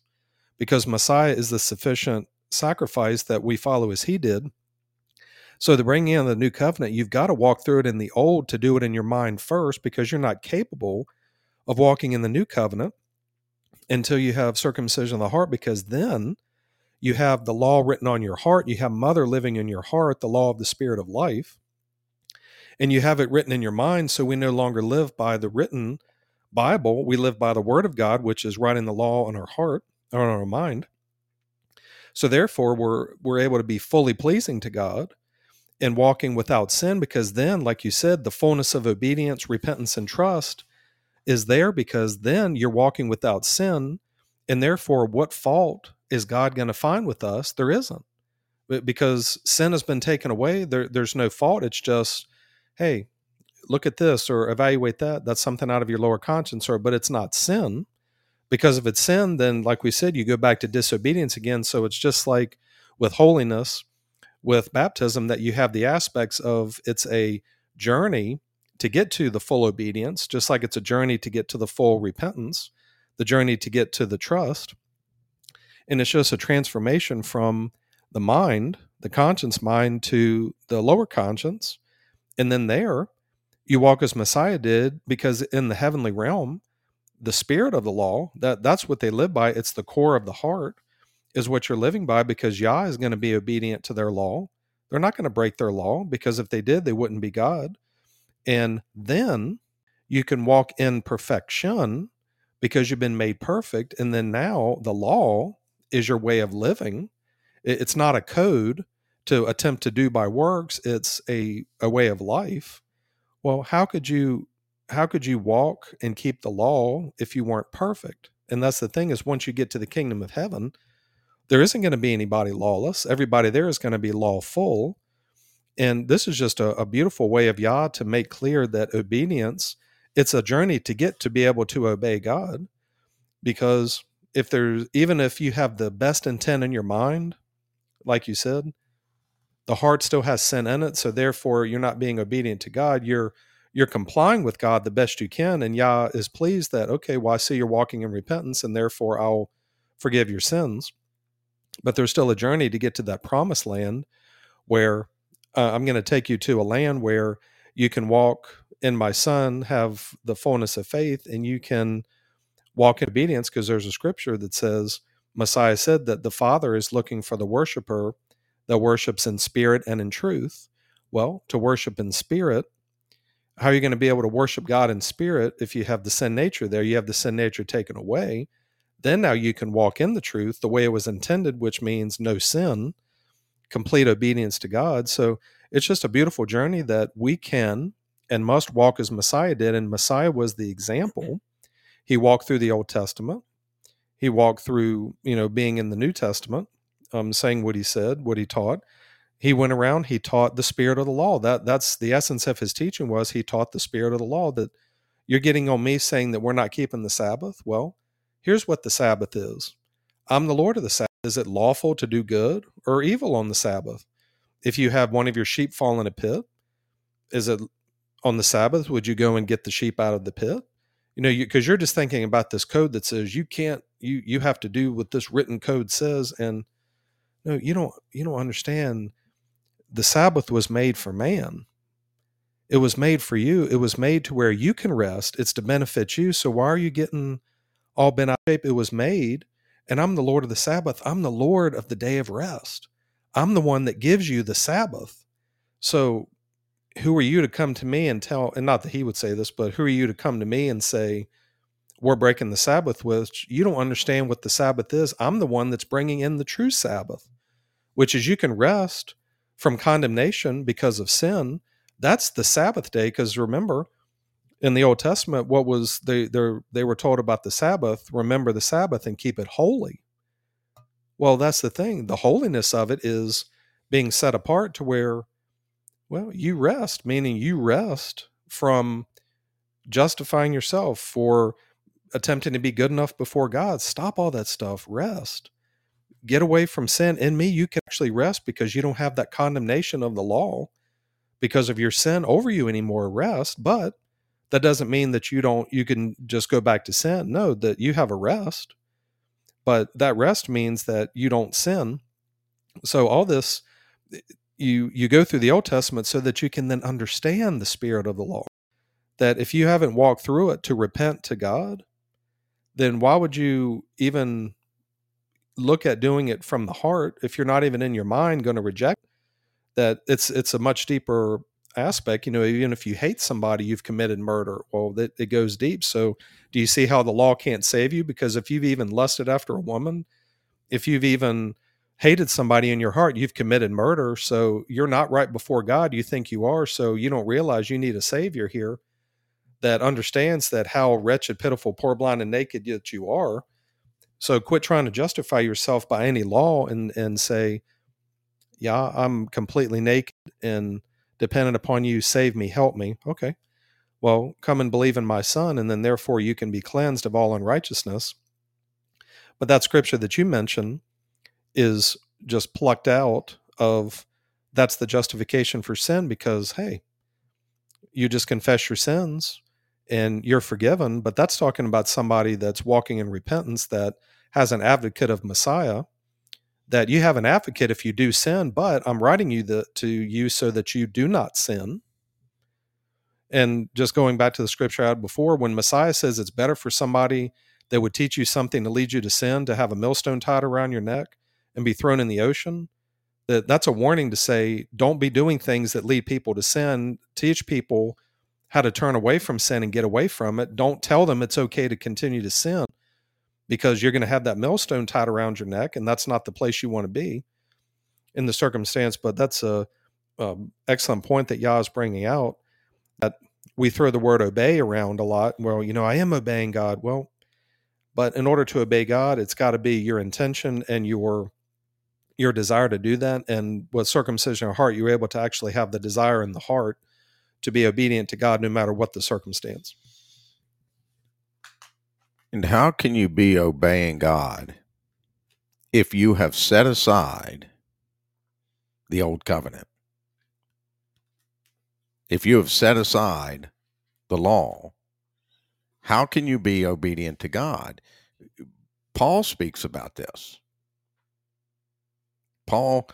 because Messiah is the sufficient sacrifice that we follow as he did. So to bring in the new covenant, you've got to walk through it in the old to do it in your mind first because you're not capable of walking in the new covenant until you have circumcision of the heart because then you have the law written on your heart, you have mother living in your heart, the law of the spirit of life. And you have it written in your mind so we no longer live by the written Bible, we live by the word of God which is writing the law on our heart or on our mind. So therefore we're we're able to be fully pleasing to God and walking without sin because then like you said the fullness of obedience repentance and trust is there because then you're walking without sin and therefore what fault is god going to find with us? There isn't. Because sin has been taken away there, there's no fault. It's just hey look at this or evaluate that. That's something out of your lower conscience or but it's not sin because if it's sin then like we said you go back to disobedience again so it's just like with holiness with baptism that you have the aspects of it's a journey to get to the full obedience, just like it's a journey to get to the full repentance, the journey to get to the trust. And it's just a transformation from the mind, the conscience mind, to the lower conscience. And then there, you walk as Messiah did, because in the heavenly realm, the spirit of the law, that, that's what they live by. It's the core of the heart, is what you're living by, because Yah is going to be obedient to their law. They're not going to break their law, because if they did, they wouldn't be God. And then you can walk in perfection because you've been made perfect. And then now the law is your way of living. It's not a code to attempt to do by works, it's a, a way of life. Well, how could you how could you walk and keep the law if you weren't perfect? And that's the thing is once you get to the kingdom of heaven, there isn't going to be anybody lawless. Everybody there is going to be lawful. And this is just a, a beautiful way of Yah to make clear that obedience, it's a journey to get to be able to obey God. Because if there's even if you have the best intent in your mind, like you said, the heart still has sin in it. So therefore you're not being obedient to God. You're you're complying with God the best you can, and Yah is pleased that, okay, well, I see you're walking in repentance, and therefore I'll forgive your sins. But there's still a journey to get to that promised land where uh, I'm going to take you to a land where you can walk in my son, have the fullness of faith, and you can walk in obedience because there's a scripture that says, Messiah said that the Father is looking for the worshiper that worships in spirit and in truth. Well, to worship in spirit, how are you going to be able to worship God in spirit if you have the sin nature there? You have the sin nature taken away. Then now you can walk in the truth the way it was intended, which means no sin complete obedience to God. So it's just a beautiful journey that we can and must walk as Messiah did. And Messiah was the example. He walked through the Old Testament. He walked through, you know, being in the New Testament, um, saying what he said, what he taught. He went around, he taught the spirit of the law. That that's the essence of his teaching was he taught the spirit of the law that you're getting on me saying that we're not keeping the Sabbath. Well, here's what the Sabbath is. I'm the Lord of the Sabbath. Is it lawful to do good or evil on the Sabbath? If you have one of your sheep fall in a pit, is it on the Sabbath? Would you go and get the sheep out of the pit? You know, because you, are just thinking about this code that says you can't, you you have to do what this written code says, and no, you don't, you don't understand. The Sabbath was made for man. It was made for you. It was made to where you can rest. It's to benefit you. So why are you getting all bent out of shape? It was made and I'm the Lord of the Sabbath. I'm the Lord of the day of rest. I'm the one that gives you the Sabbath. So who are you to come to me and tell, and not that he would say this, but who are you to come to me and say, we're breaking the Sabbath which You don't understand what the Sabbath is. I'm the one that's bringing in the true Sabbath, which is you can rest from condemnation because of sin. That's the Sabbath day. Because remember, in the Old Testament, what was they they were told about the Sabbath? Remember the Sabbath and keep it holy. Well, that's the thing. The holiness of it is being set apart to where, well, you rest, meaning you rest from justifying yourself for attempting to be good enough before God. Stop all that stuff. Rest. Get away from sin. In me, you can actually rest because you don't have that condemnation of the law because of your sin over you anymore. Rest. But that doesn't mean that you don't you can just go back to sin no that you have a rest but that rest means that you don't sin so all this eh, you you go through the old testament so that you can then understand the spirit of the law that if you haven't walked through it to repent to god then why would you even look at doing it from the heart if you're not even in your mind going to reject that it's it's a much deeper aspect you know even if you hate somebody you've committed murder well that it goes deep. So do you see how the law can't save you? Because if you've even lusted after a woman if you've even hated somebody in your heart you've committed murder. So you're not right before god you think you are so you don't realize you need a savior here that understands that how wretched pitiful poor blind and naked that you are so quit trying to justify yourself by any law and and say yeah i'm completely naked and dependent upon you, save me, help me. Okay. Well, come and believe in my son, and then therefore you can be cleansed of all unrighteousness. But that scripture that you mentioned is just plucked out of that's the justification for sin because, hey, you just confess your sins and you're forgiven. But that's talking about somebody that's walking in repentance that has an advocate of Messiah that you have an advocate if you do sin, but I'm writing you the, to you so that you do not sin. And just going back to the scripture I had before, when Messiah says it's better for somebody that would teach you something to lead you to sin to have a millstone tied around your neck and be thrown in the ocean, that that's a warning to say don't be doing things that lead people to sin. Teach people how to turn away from sin and get away from it. Don't tell them it's okay to continue to sin because you're going to have that millstone tied around your neck, and that's not the place you want to be in the circumstance. But that's a, a excellent point that Yah is bringing out that we throw the word obey around a lot. Well, you know, I am obeying God. Well, but in order to obey God, it's got to be your intention and your your desire to do that. And with circumcision of heart, you're able to actually have the desire in the heart to be obedient to God no matter what the circumstance. And how can you be obeying God if you have set aside the old covenant? If you have set aside the law, how can you be obedient to God? Paul speaks about this. Paul,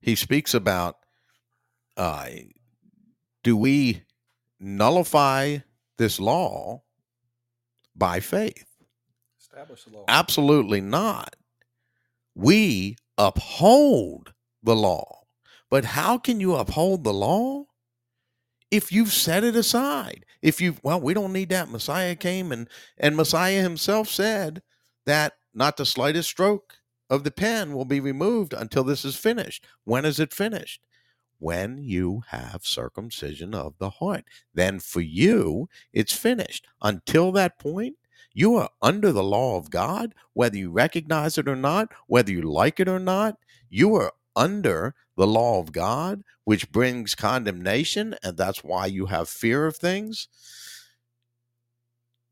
he speaks about uh, do we nullify this law by faith? Establish the law. Absolutely not. We uphold the law. But how can you uphold the law if you've set it aside? If you well, we don't need that. Messiah came and and Messiah himself said that not the slightest stroke of the pen will be removed until this is finished. When is it finished? When you have circumcision of the heart. Then for you, it's finished. Until that point, you are under the law of God, whether you recognize it or not, whether you like it or not. You are under the law of God, which brings condemnation, and that's why you have fear of things.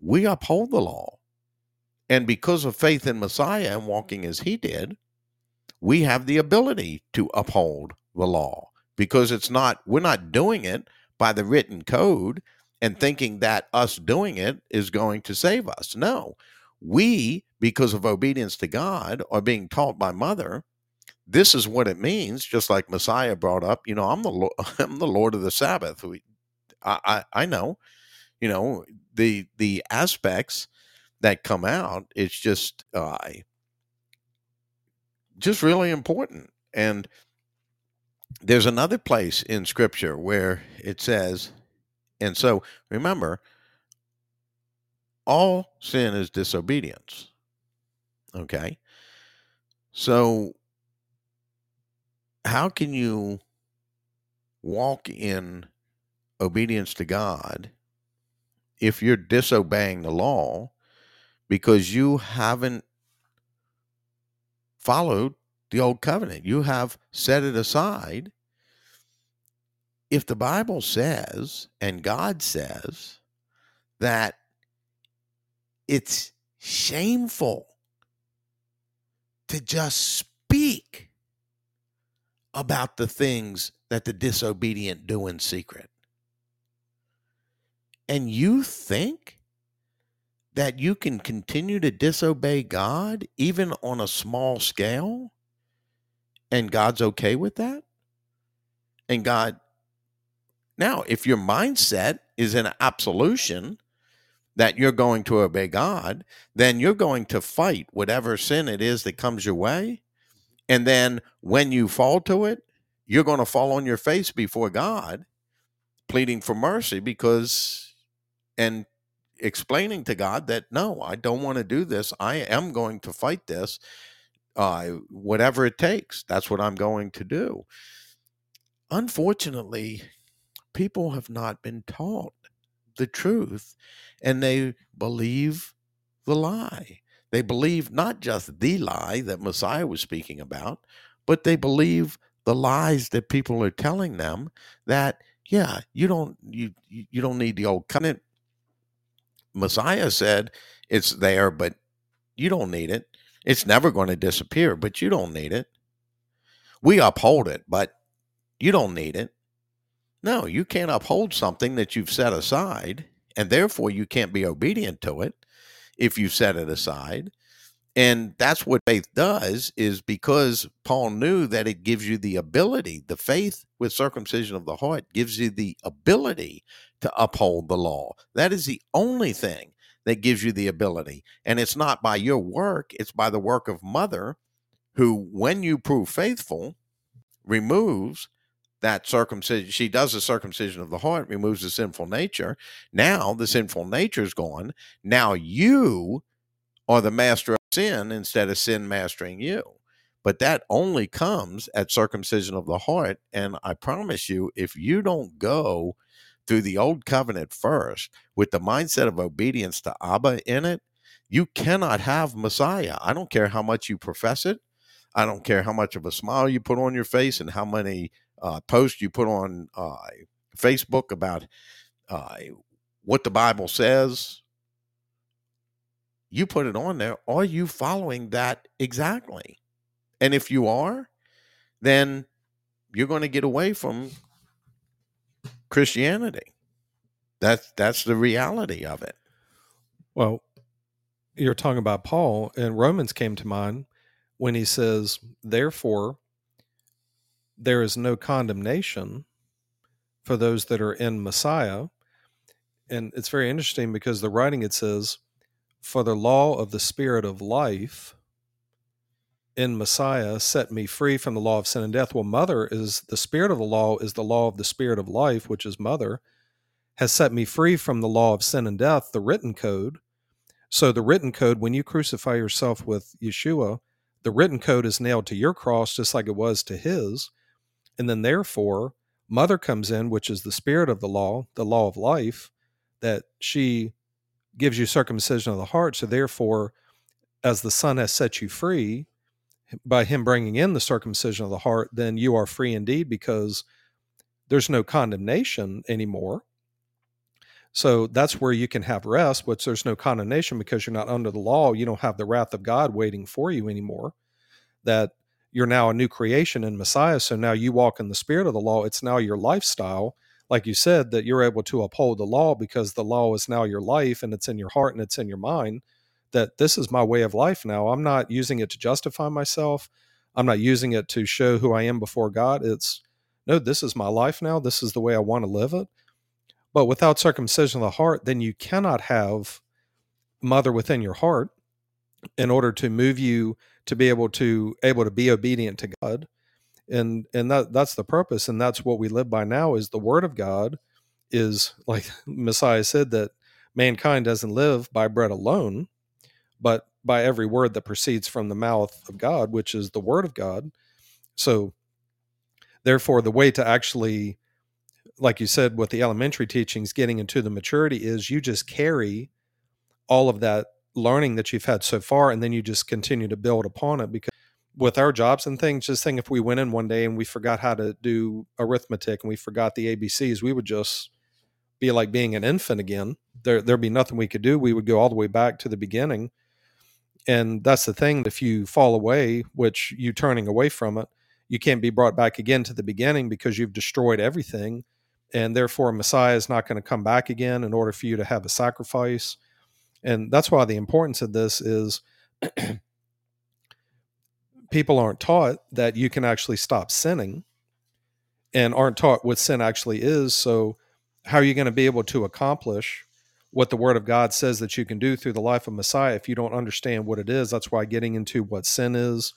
We uphold the law. And because of faith in Messiah and walking as he did, we have the ability to uphold the law because it's not, we're not doing it by the written code and thinking that us doing it is going to save us. No, we, because of obedience to God, are being taught by mother. This is what it means, just like Messiah brought up. You know, I'm the Lord, I'm the Lord of the Sabbath. We, I, I, I know, you know, the the aspects that come out, it's just uh, just really important. And there's another place in Scripture where it says, and so remember, all sin is disobedience. Okay, so how can you walk in obedience to God if you're disobeying the law because you haven't followed the old covenant. You have set it aside. If the Bible says and God says that it's shameful to just speak about the things that the disobedient do in secret. And you think that you can continue to disobey God even on a small scale and God's okay with that? And God, now, if your mindset is an absolution that you're going to obey God, then you're going to fight whatever sin it is that comes your way. And then when you fall to it, you're going to fall on your face before God, pleading for mercy because, and explaining to God that no, I don't want to do this. I am going to fight this, uh, whatever it takes. That's what I'm going to do. Unfortunately, people have not been taught the truth and they believe the lie. They believe not just the lie that Messiah was speaking about, but they believe the lies that people are telling them that yeah, you don't you you don't need the old covenant Messiah said it's there, but you don't need it. It's never going to disappear, but you don't need it. We uphold it, but you don't need it. No, you can't uphold something that you've set aside, and therefore you can't be obedient to it if you set it aside. And that's what faith does is because Paul knew that it gives you the ability, the faith with circumcision of the heart gives you the ability to uphold the law. That is the only thing that gives you the ability. And it's not by your work, it's by the work of mother who when you prove faithful removes that circumcision she does the circumcision of the heart removes the sinful nature. Now the sinful nature is gone. Now you are the master of sin instead of sin mastering you. But that only comes at circumcision of the heart and i promise you if you don't go through the old covenant first with the mindset of obedience to abba in it you cannot have messiah i don't care how much you profess it I don't care how much of a smile you put on your face and how many uh, posts you put on uh, Facebook about uh, what the Bible says. You put it on there. Are you following that exactly? And if you are, then you're going to get away from Christianity. That's that's the reality of it. Well, you're talking about Paul, and Romans came to mind when he says, Therefore, there is no condemnation for those that are in Messiah. And it's very interesting because the writing it says, For the law of the Spirit of life in Messiah set me free from the law of sin and death. Well, mother is the spirit of the law, is the law of the Spirit of life, which is mother, has set me free from the law of sin and death, the written code. So, the written code, when you crucify yourself with Yeshua, the written code is nailed to your cross just like it was to his. And then, therefore, mother comes in, which is the spirit of the law, the law of life, that she gives you circumcision of the heart. So, therefore, as the Son has set you free by him bringing in the circumcision of the heart, then you are free indeed because there's no condemnation anymore. So that's where you can have rest, which there's no condemnation because you're not under the law. You don't have the wrath of God waiting for you anymore. That you're now a new creation in Messiah. So now you walk in the spirit of the law. It's now your lifestyle. Like you said, that you're able to uphold the law because the law is now your life and it's in your heart and it's in your mind. That this is my way of life now. I'm not using it to justify myself. I'm not using it to show who I am before God. It's no, this is my life now. This is the way I want to live it. But without circumcision of the heart, then you cannot have mother within your heart in order to move you to be able to able to be obedient to God. And and that that's the purpose and that's what we live by now is the word of God is like Messiah said that mankind doesn't live by bread alone, but by every word that proceeds from the mouth of God, which is the word of God. So therefore the way to actually like you said, with the elementary teachings, getting into the maturity is you just carry all of that learning that you've had so far, and then you just continue to build upon it. Because with our jobs and things, just think if we went in one day and we forgot how to do arithmetic and we forgot the ABCs, we would just be like being an infant again. There, there'd be nothing we could do. We would go all the way back to the beginning. And that's the thing. If you fall away, which you turning away from it, you can't be brought back again to the beginning because you've destroyed everything and therefore Messiah is not going to come back again in order for you to have a sacrifice. And that's why the importance of this is people aren't taught that you can actually stop sinning and aren't taught what sin actually is. So, how are you going to be able to accomplish what the Word of God says that you can do through the life of Messiah if you don't understand what it is? That's why getting into what sin is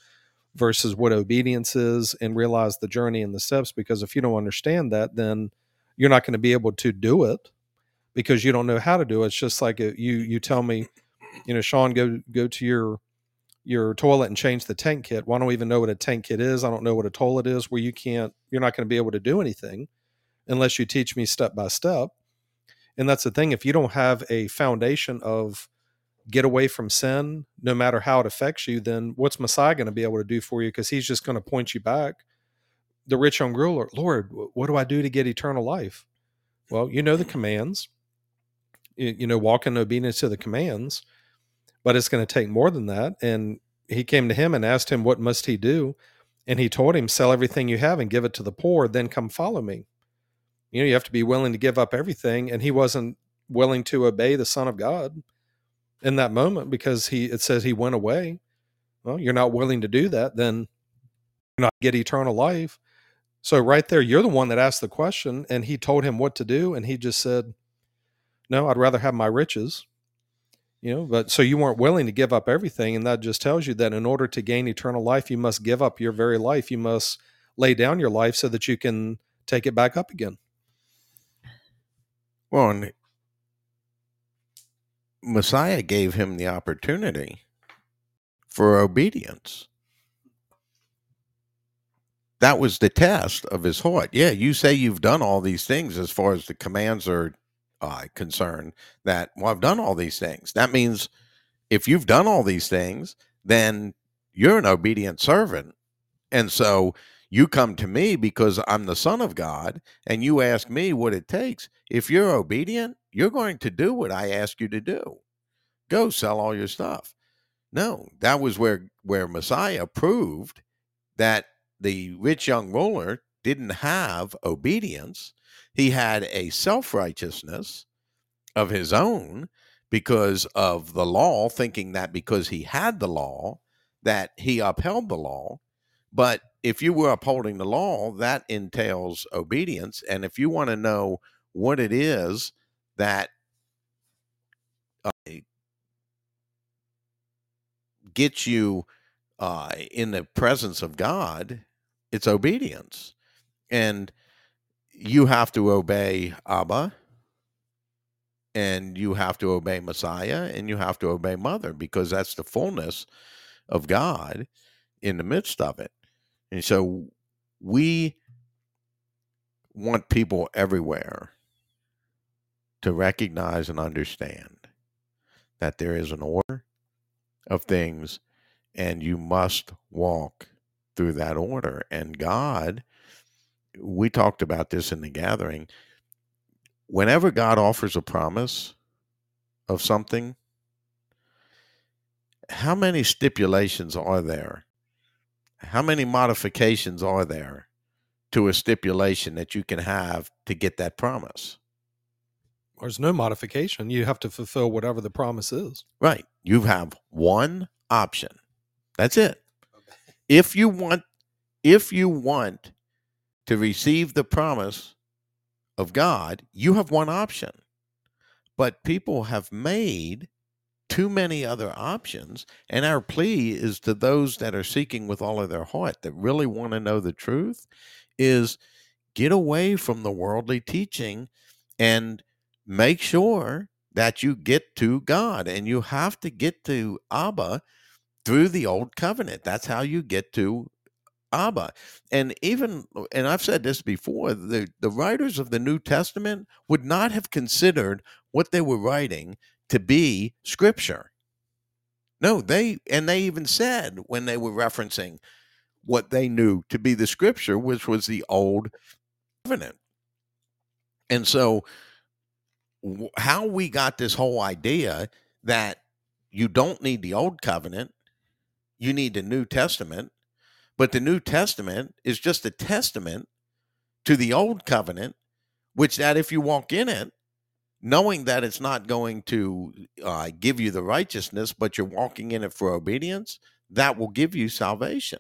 versus what obedience is and realize the journey and the steps. Because if you don't understand that, then you're not going to be able to do it because you don't know how to do it. It's just like a, uh, you you tell me, you know, Sean, go go to your your toilet and change the tank kit. Well, I don't even know what a tank kit is. I don't know what a toilet is. Where you can't, you're not going to be able to do anything unless you teach me step by step. And that's the thing. If you don't have a foundation of get away from sin, no matter how it affects you, then what's Messiah going to be able to do for you? Because he's just going to point you back the rich young ruler, Lord, what do I do to get eternal life? Well, you know the commands. You, know, walk in obedience to the commands, but it's going to take more than that. And he came to him and asked him, What must he do? And he told him, Sell everything you have and give it to the poor, then come follow me. You know, you have to be willing to give up everything. And he wasn't willing to obey the Son of God in that moment because he it says he went away well, you're not willing to do that, then you're not get eternal life. So right there, you're the one that asked the question, and he told him what to do, and he just said, "No, I'd rather have my riches." You know, but so you weren't willing to give up everything, and that just tells you that in order to gain eternal life, you must give up your very life. You must lay down your life so that you can take it back up again. Well, and Messiah gave him the opportunity for obedience. That was the test of his heart. Yeah, you say you've done all these things as far as the commands are uh, concerned. That, well, I've done all these things. That means if you've done all these things, then you're an obedient servant. And so you come to me because I'm the Son of God, and you ask me what it takes. If you're obedient, you're going to do what I ask you to do. Go sell all your stuff. No, that was where where Messiah proved that the rich young ruler didn't have obedience. He had a self righteousness of his own because of the law, thinking that because he had the law, that he upheld the law. But if you were upholding the law, that entails obedience. And if you want to know what it is that uh, gets you uh, in the presence of God, it's obedience. And you have to obey Abba, and you have to obey Messiah, and you have to obey Mother, because that's the fullness of God in the midst of it. And so we want people everywhere to recognize and understand that there is an order of things and you must walk through that order. And God, we talked about this in the gathering. Whenever God offers a promise of something, how many stipulations are there? How many modifications are there to a stipulation that you can have to get that promise? There's no modification. You have to fulfill whatever the promise is. Right. You have one option. That's it. If you want if you want to receive the promise of God, you have one option. But people have made too many other options. And our plea is to those that are seeking with all of their heart, that really want to know the truth, is get away from the worldly teaching and make sure that you get to God. And you have to get to Abba through the old covenant. That's how you get to Abba. And even, and I've said this before, the, the writers of the New Testament would not have considered what they were writing to be scripture. No, they, and they even said when they were referencing what they knew to be the scripture, which was the old covenant. And so, how we got this whole idea that you don't need the old covenant, you need the New Testament, but the New Testament is just a testament to the old covenant, which that if you walk in it, knowing that it's not going to uh, give you the righteousness, but you're walking in it for obedience, that will give you salvation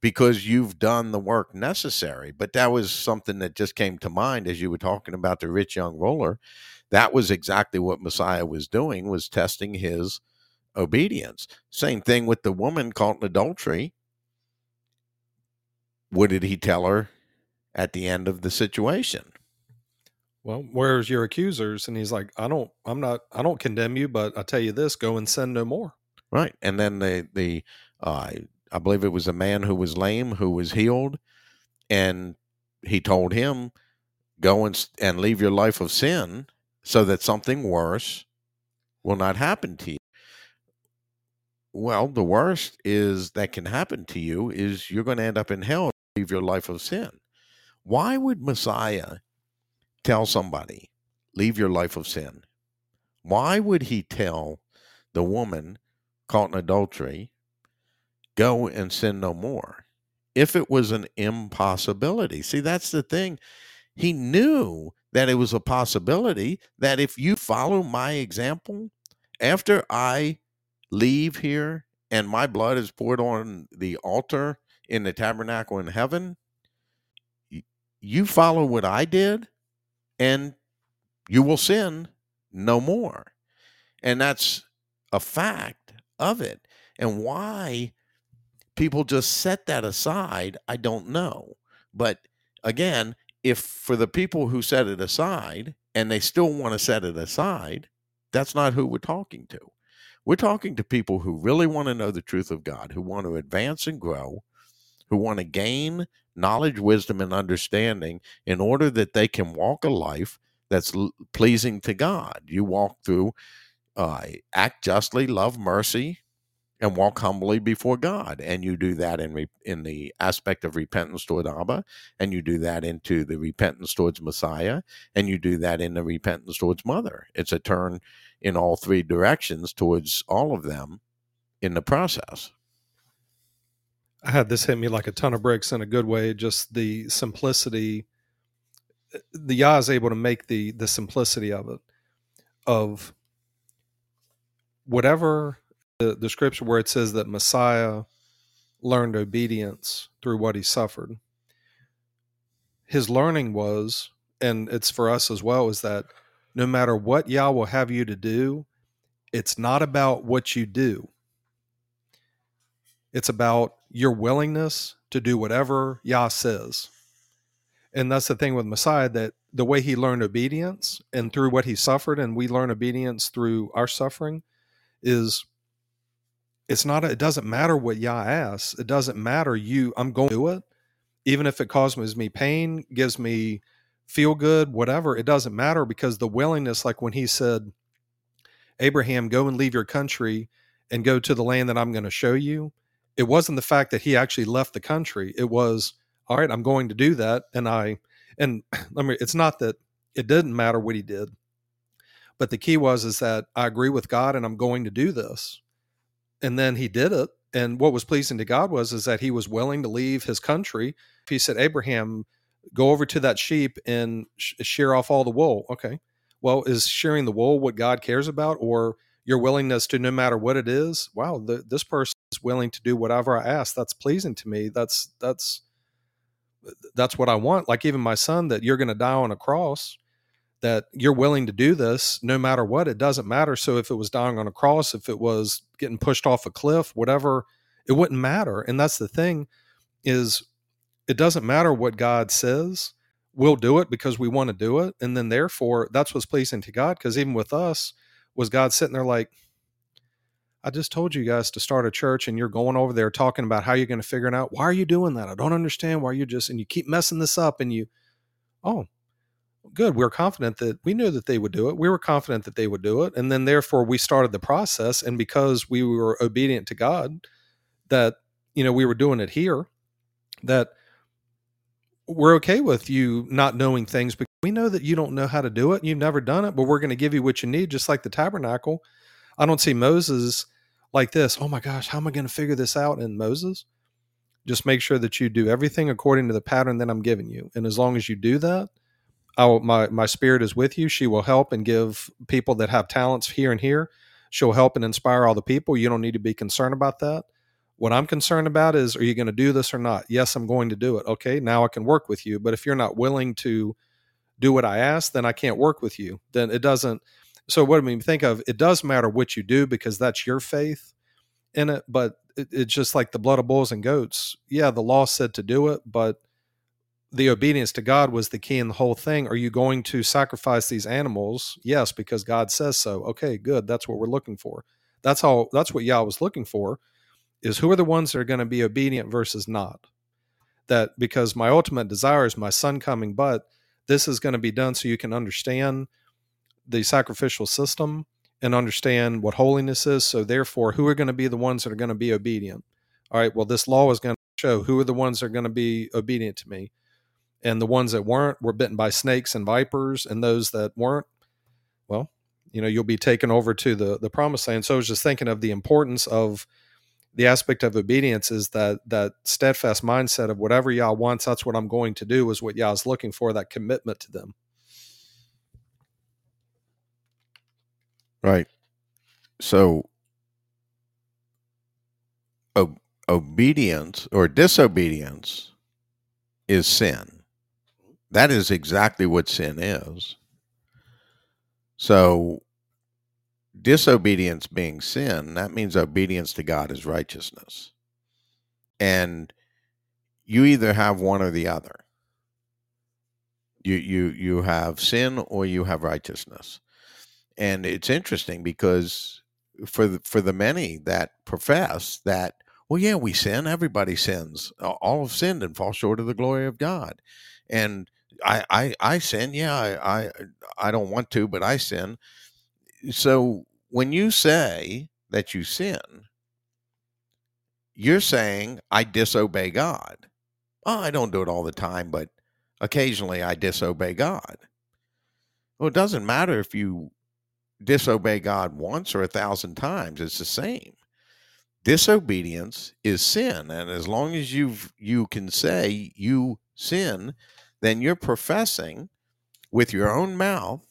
because you've done the work necessary. But that was something that just came to mind as you were talking about the rich young ruler. That was exactly what Messiah was doing was testing his obedience. Same thing with the woman caught in adultery. What did he tell her at the end of the situation? Well, where's your accusers? And he's like, I don't, I'm not, I don't condemn you, but I tell you this: go and sin no more. Right, and then the the uh, I believe it was a man who was lame who was healed, and he told him, "Go and and leave your life of sin, so that something worse will not happen to you." Well, the worst is that can happen to you is you're going to end up in hell. Leave your life of sin. Why would Messiah tell somebody leave your life of sin? Why would he tell the woman caught in adultery go and sin no more if it was an impossibility. See, that's the thing. He knew that it was a possibility that if you follow my example, after I leave here and my blood is poured on the altar in the tabernacle in heaven, you follow what I did and you will sin no more. And that's a fact of it. And why people just set that aside, I don't know. But again, if for the people who set it aside and they still want to set it aside, that's not who we're talking to. We're talking to people who really want to know the truth of God, who want to advance and grow, who want to gain knowledge, wisdom, and understanding in order that they can walk a life that's pleasing to God. You walk through, uh, act justly, love mercy, and walk humbly before God. And you do that in re- in the aspect of repentance toward Abba, and you do that into the repentance towards Messiah, and you do that in the repentance towards Mother. It's a turn in all three directions towards all of them in the process. I had this hit me like a ton of bricks in a good way. Just the simplicity. The Yah is able to make the the simplicity of it, of whatever the, the scripture where it says that Messiah learned obedience through what he suffered. His learning was, and it's for us as well, is that no matter what Yah will have you to do, it's not about what you do. It's about your willingness to do whatever Yah says. And that's the thing with Messiah that the way he learned obedience and through what he suffered, and we learn obedience through our suffering, is it's not, a, it doesn't matter what Yah asks. It doesn't matter you, I'm going to do it. Even if it causes me pain, gives me feel good, whatever, it doesn't matter because the willingness, like when he said, Abraham, go and leave your country and go to the land that I'm going to show you. It wasn't the fact that he actually left the country. It was, all right, I'm going to do that. And I, and let me, it's not that it didn't matter what he did, but the key was, is that I agree with God and I'm going to do this and then he did it and what was pleasing to god was is that he was willing to leave his country. He said abraham go over to that sheep and sh- shear off all the wool. Okay. Well is shearing the wool what god cares about or your willingness to no matter what it is? Wow the, this person is willing to do whatever i ask. That's pleasing to me. That's that's that's what i want. Like even my son that you're going to die on a cross that you're willing to do this no matter what. It doesn't matter. So if it was dying on a cross, if it was getting pushed off a cliff, whatever, it wouldn't matter. And that's the thing is it doesn't matter what God says. We'll do it because we want to do it. And then therefore that's what's pleasing to God. Because even with us, was God sitting there like, I just told you guys to start a church and you're going over there talking about how you're going to figure it out. Why are you doing that? I don't understand why you're just and you keep messing this up and you oh, good. We were confident that we knew that they would do it. We were confident that they would do it. And then therefore we started the process. And because we were obedient to God, that, you know, we were doing it here, that we're okay with you not knowing things because we know that you don't know how to do it. You've never done it, but we're going to give you what you need, just like the tabernacle. I don't see Moses like this. Oh my gosh, how am I going to figure this out in Moses? Just make sure that you do everything according to the pattern that I'm giving you. And as long as you do that, I will, my my spirit is with you. She will help and give people that have talents here and here. She'll help and inspire all the people. You don't need to be concerned about that. What I'm concerned about is, are you going to do this or not? Yes, I'm going to do it. Okay, now I can work with you. But if you're not willing to do what I ask, then I can't work with you. Then it doesn't. So what I mean, think of it does matter what you do because that's your faith in it. But it, it's just like the blood of bulls and goats. Yeah, the law said to do it, but the obedience to God was the key in the whole thing. Are you going to sacrifice these animals? Yes, because God says so. Okay, good. That's what we're looking for. That's all that's what Yah was looking for is who are the ones that are going to be obedient versus not. That because my ultimate desire is my son coming, but this is going to be done so you can understand the sacrificial system and understand what holiness is. So therefore, who are going to be the ones that are going to be obedient? All right, well, this law is going to show who are the ones that are going to be obedient to me and the ones that weren't were bitten by snakes and vipers and those that weren't well you know you'll be taken over to the the promised land so i was just thinking of the importance of the aspect of obedience is that that steadfast mindset of whatever Yah wants, that's what I'm going to do, is what Yah's looking for, that commitment to them. Right. So obedience or disobedience is sin. That is exactly what sin is. So, disobedience being sin, that means obedience to God is righteousness. And you either have one or the other. You you you have sin or you have righteousness. And it's interesting because for the, for the many that profess that well yeah we sin everybody sins all have sinned and fall short of the glory of god and i i, I sin yeah I, I i don't want to but i sin. So when you say that you sin you're saying i disobey god. Oh i don't do it all the time but occasionally i disobey god. Well it doesn't matter if you disobey God once or a thousand times, it's the same. Disobedience is sin, and as long as you you can say you sin, then you're professing with your own mouth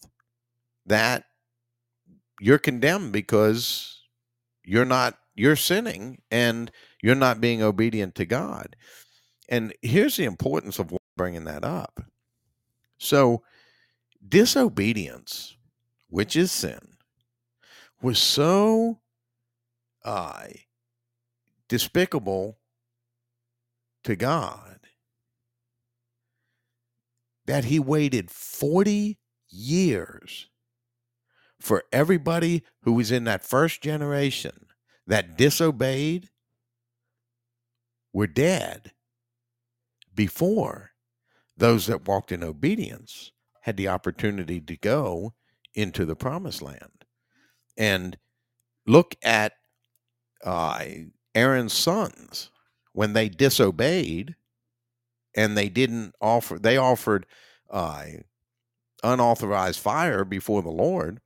that you're condemned because you're not you're sinning and you're not being obedient to God. And here's the importance of bringing that up. So, disobedience which is sin, was so uh, despicable to God that he waited 40 years for everybody who was in that first generation that disobeyed were dead before those that walked in obedience had the opportunity to go into the promised land. And look at uh, Aaron's sons when they disobeyed and they didn't offer, they offered uh, unauthorized fire before the Lord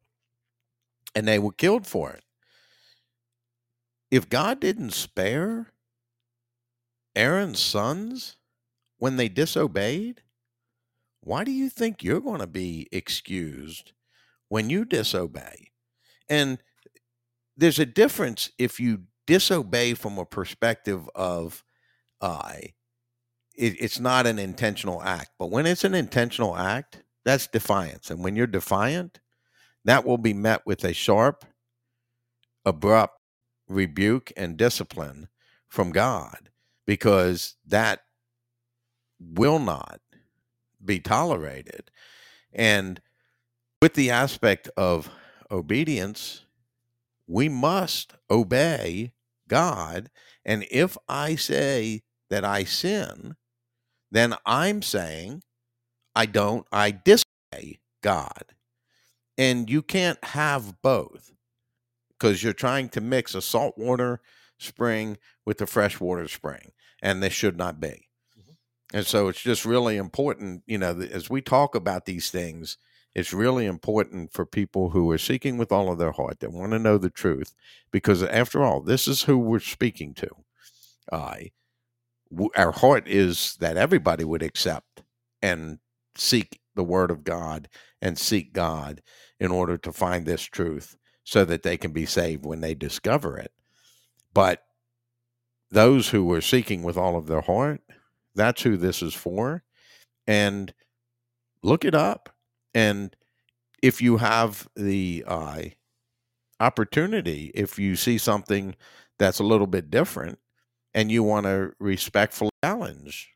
and they were killed for it. If God didn't spare Aaron's sons when they disobeyed, why do you think you're going to be excused when you disobey. And there's a difference if you disobey from a perspective of I. Uh, it, it's not an intentional act, but when it's an intentional act, that's defiance. And when you're defiant, that will be met with a sharp, abrupt rebuke and discipline from God because that will not be tolerated. And with the aspect of obedience, we must obey God. And if I say that I sin, then I'm saying I don't, I disobey God. And you can't have both because you're trying to mix a saltwater spring with a freshwater spring, and this should not be. Mm-hmm. And so it's just really important, you know, as we talk about these things, it's really important for people who are seeking with all of their heart that want to know the truth because after all this is who we're speaking to uh, our heart is that everybody would accept and seek the word of god and seek god in order to find this truth so that they can be saved when they discover it. But those who are seeking with all of their heart that's who this is for. And look it up. And if you have the uh, opportunity, if you see something that's a little bit different and you want to respectfully challenge,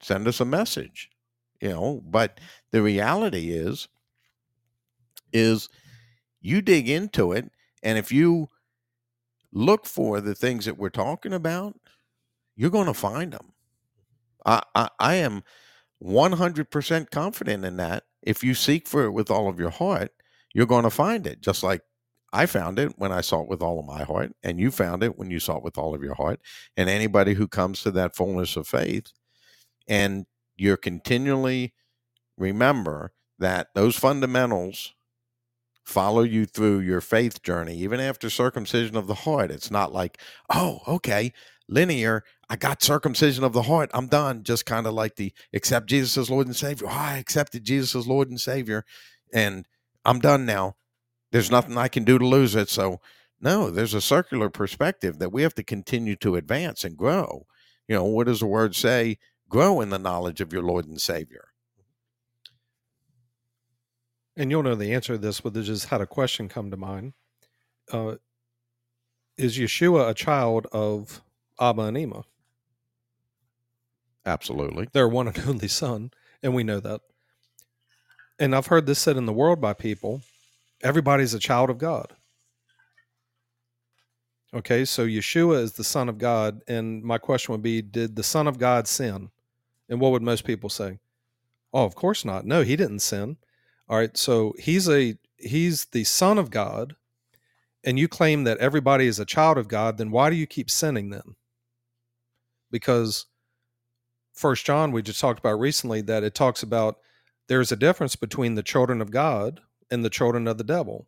send us a message. You know, but the reality is, is you dig into it, and if you look for the things that we're talking about, you're going to find them. I, I, I am 100% confident in that if you seek for it with all of your heart, you're going to find it. Just like I found it when I sought with all of my heart, and you found it when you sought with all of your heart. And anybody who comes to that fullness of faith, and you're continually remember that those fundamentals follow you through your faith journey, even after circumcision of the heart. It's not like, oh, okay, linear. I got circumcision of the heart. I'm done. Just kind of like the accept Jesus as Lord and Savior. Oh, I accepted Jesus as Lord and Savior, and I'm done now. There's nothing I can do to lose it. So No, there's a circular perspective that we have to continue to advance and grow. You know, what does the word say? Grow in the knowledge of your Lord and Savior. And you'll know the answer to this, but I just had a question come to mind. Uh, is Yeshua a child of Abba and Ima? Absolutely. They're one and only son, and we know that. And I've heard this said in the world by people everybody's a child of God. Okay, so Yeshua is the Son of God. And my question would be Did the Son of God sin? And what would most people say? Oh, of course not. No, he didn't sin. All right, so he's a he's the Son of God, and you claim that everybody is a child of God, then why do you keep sinning then? Because first John we just talked about recently that it talks about there's a difference between the children of God and the children of the devil.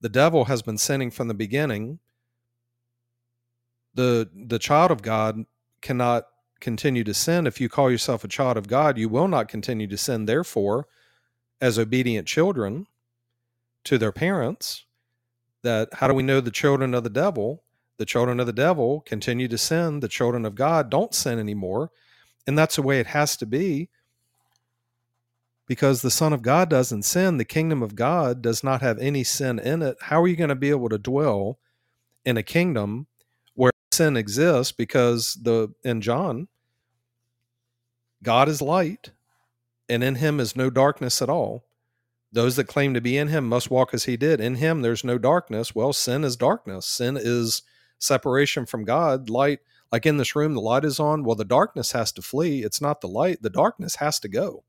The devil has been sinning from the beginning the the child of God cannot continue to sin. If you call yourself a child of God, you will not continue to sin. Therefore, as obedient children to their parents, that how do we know the children of the devil? The children of the devil continue to sin. The children of God don't sin anymore. And that's the way it has to be because the Son of God doesn't sin. The kingdom of God does not have any sin in it. How are you going to be able to dwell in a kingdom where sin exists because the in John, God is light, and in him is no darkness at all. Those that claim to be in him must walk as he did. In him there's no darkness. Well, sin is darkness. Sin is separation from God. Light, like in this room, the light is on. Well, the darkness has to flee. It's not the light. The darkness has to go.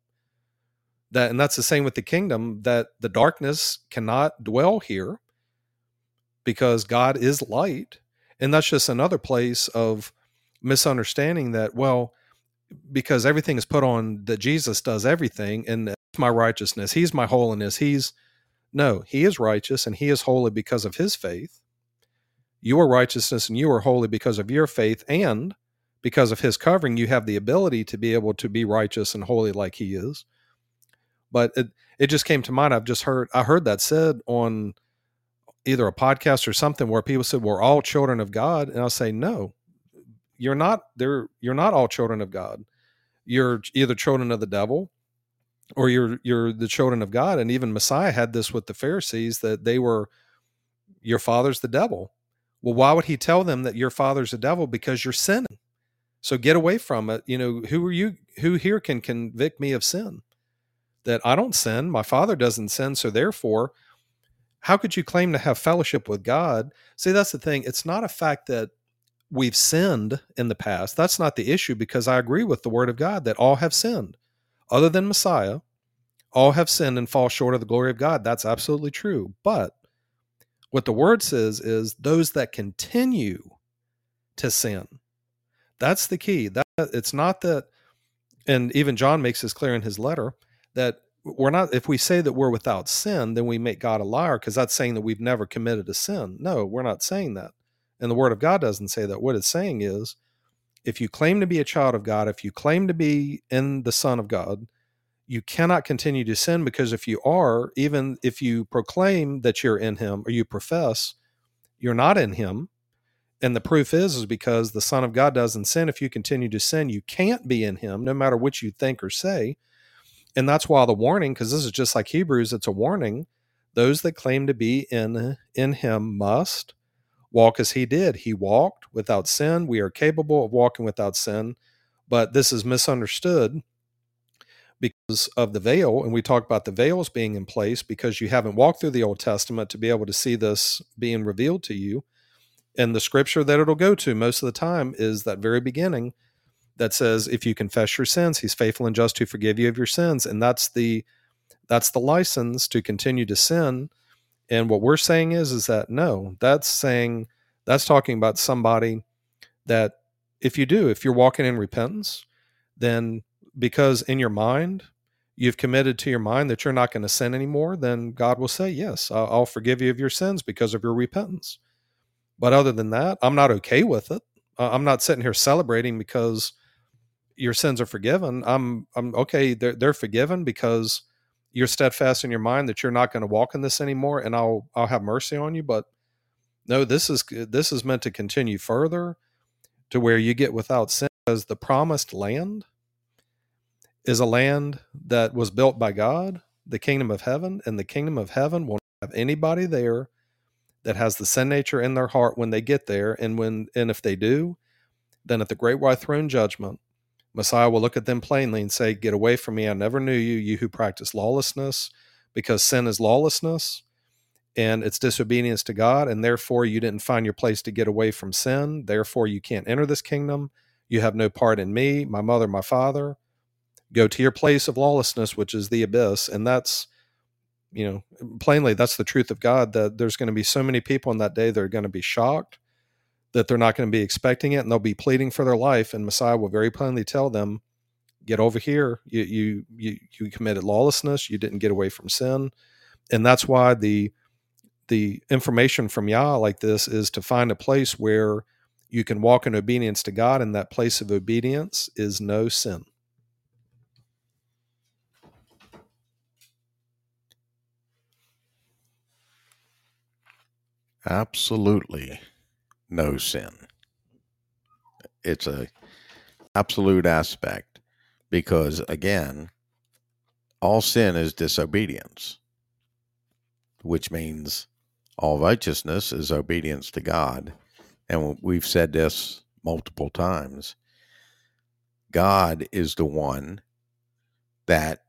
That and that's the same with the kingdom, that the darkness cannot dwell here because God is light and that's just another place of misunderstanding that, well, because everything is put on that Jesus does everything and my righteousness. He's my holiness. He's no, he is righteous and he is holy because of his faith. You are righteousness and you are holy because of your faith and because of his covering you have the ability to be able to be righteous and holy like he is. But it it just came to mind I've just heard I heard that said on either a podcast or something where people said we're all children of God, and I'll say no, you're not. There, you're not all children of God. You're either children of the devil, or you're you're the children of God. And even Messiah had this with the Pharisees that they were your father's the devil. Well, why would he tell them that your father's the devil? Because you're sinning. So get away from it. You know, who are you? Who here can convict me of sin? That I don't sin. My father doesn't sin. So therefore, how could you claim to have fellowship with God? See, that's the thing. It's not a fact that we've sinned in the past. That's not the issue because I agree with the word of God that all have sinned. Other than Messiah, all have sinned and fall short of the glory of God. That's absolutely true. But what the word says is those that continue to sin. That's the key. That it's not that and even John makes this clear in his letter that we're not if we say that we're without sin then we make god a liar because that's saying that we've never committed a sin. No we're not saying that. And the word of god doesn't say that. What it's saying is if you claim to be a child of god if you claim to be in the son of god you cannot continue to sin because if you are even if you proclaim that you're in him or you profess you're not in him. And the proof is is because the son of god doesn't sin. If you continue to sin you can't be in him no matter what you think or say and that's why the warning because this is just like hebrews it's a warning. Those that claim to be in in him must walk as he did. He walked without sin. We are capable of walking without sin but this is misunderstood because of the veil and we talk about the veils being in place because you haven't walked through the old testament to be able to see this being revealed to you. And the scripture that it'll go to most of the time is that very beginning that says if you confess your sins he's faithful and just to forgive you of your sins. And that's the that's the license to continue to sin. And what we're saying is is that no that's saying that's talking about somebody that if you do if you're walking in repentance then because in your mind you've committed to your mind that you're not going to sin anymore then god will say yes i'll forgive you of your sins because of your repentance. But other than that i'm not okay with it. I'm not sitting here celebrating because your sins are forgiven. I'm I'm okay. They're they're forgiven because you're steadfast in your mind that you're not going to walk in this anymore, and I'll I'll have mercy on you. But No, this is this is meant to continue further to where you get without sin because the promised land is a land that was built by God, the kingdom of heaven, and the kingdom of heaven not have anybody there that has the sin nature in their heart when they get there. And when and if they do, then at the great white throne judgment, Messiah will look at them plainly and say, Get away from me, I never knew you, you who practice lawlessness, because sin is lawlessness and it's disobedience to God, and therefore you didn't find your place to get away from sin. Therefore, you can't enter this kingdom. You have no part in me, my mother, my father. Go to your place of lawlessness, which is the abyss. And that's, you know, plainly, that's the truth of God that there's going to be so many people in that day that are going to be shocked that they're not going to be expecting it and they'll be pleading for their life. And Messiah will very plainly tell them, get over here. You, you, you, you committed lawlessness. You didn't get away from sin. And that's why the, the information from Yah like this is to find a place where you can walk in obedience to God, and that place of obedience is no sin. Absolutely no sin. It's a absolute aspect because again, all sin is disobedience, which means all righteousness is obedience to God. And we've said this multiple times. God is the one that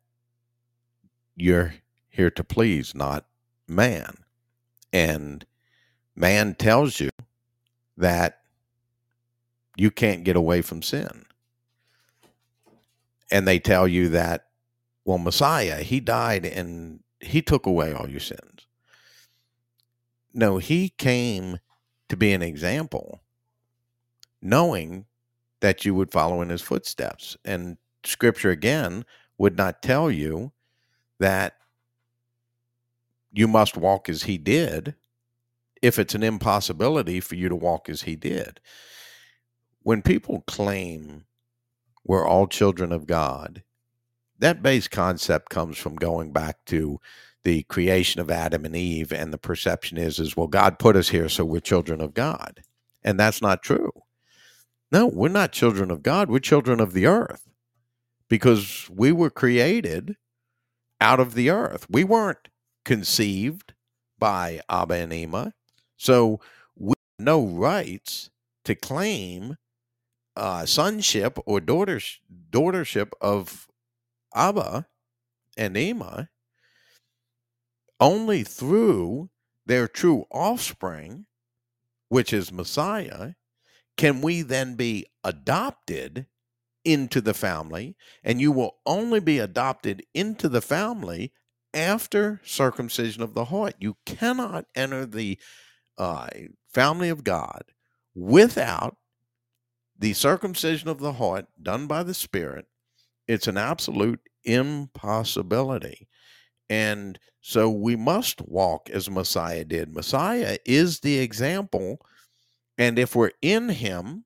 you're here to please, not man. And man tells you that you can't get away from sin. And they tell you that, well, Messiah, he died and he took away all your sins. No, he came to be an example, knowing that you would follow in his footsteps. And scripture again would not tell you that you must walk as he did if it's an impossibility for you to walk as he did. When people claim we're all children of God, that base concept comes from going back to the creation of Adam and Eve, and the perception is is well, God put us here, so we're children of God, and that's not true. No, we're not children of God. We're children of the earth because we were created out of the earth. We weren't conceived by Abba and Ima. So we have no rights to claim uh, sonship or daughters, daughtership of Abba and Ima only through their true offspring, which is Messiah, can we then be adopted into the family. And you will only be adopted into the family after circumcision of the heart. You cannot enter the uh, family of God without the circumcision of the heart done by the Spirit. It's an absolute impossibility. And so we must walk as Messiah did. Messiah is the example. And if we're in him,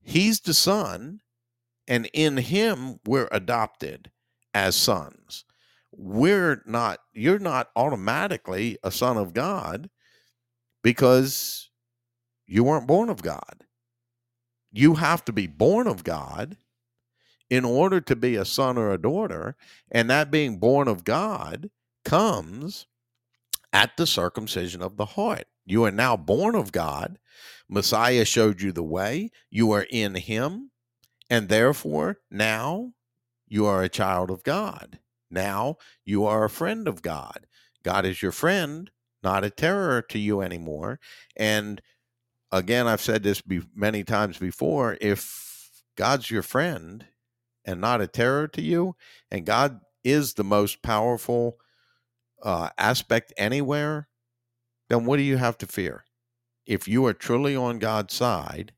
he's the son, and in him we're adopted as sons. We're not, you're not automatically a son of God because you weren't born of God. You have to be born of God in order to be a son or a daughter. And that being born of God comes at the circumcision of the heart. You are now born of God. Messiah showed you the way. You are in him. And therefore, now you are a child of God. Now you are a friend of God. God is your friend, not a terror to you anymore. And again, I've said this be- many times before if God's your friend and not a terror to you, and God is the most powerful uh, aspect anywhere, then what do you have to fear? If you are truly on God's side,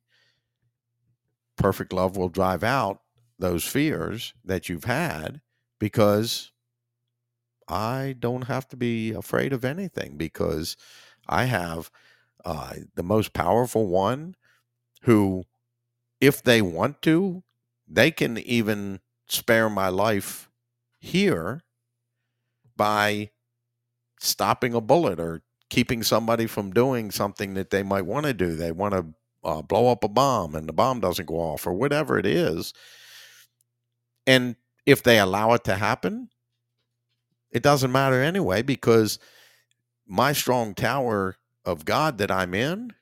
perfect love will drive out those fears that you've had because I don't have to be afraid of anything because I have uh, the most powerful one who, if they want to, they can even spare my life here by stopping a bullet or keeping somebody from doing something that they might want to do. They want to uh, blow up a bomb and the bomb doesn't go off or whatever it is. And if they allow it to happen, it doesn't matter anyway because my strong tower of God that I'm in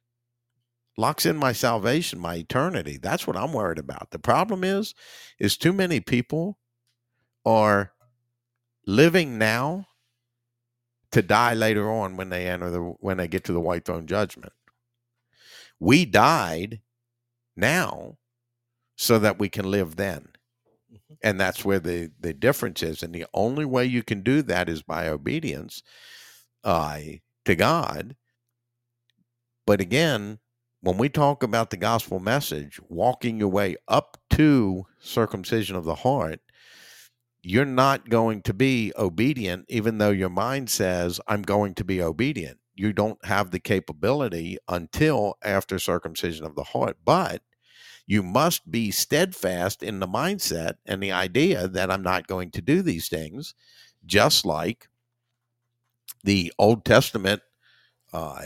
locks in my salvation, my eternity. That's what I'm worried about. The problem is is too many people are living now to die later on when they enter the when they get to the white throne judgment. We died now so that we can live then. And that's where the the difference is and the only way you can do that is by obedience uh, to God. But again, when we talk about the gospel message, walking your way up to circumcision of the heart, you're not going to be obedient, even though your mind says, I'm going to be obedient. You don't have the capability until after circumcision of the heart. But you must be steadfast in the mindset and the idea that I'm not going to do these things, just like the Old Testament, uh,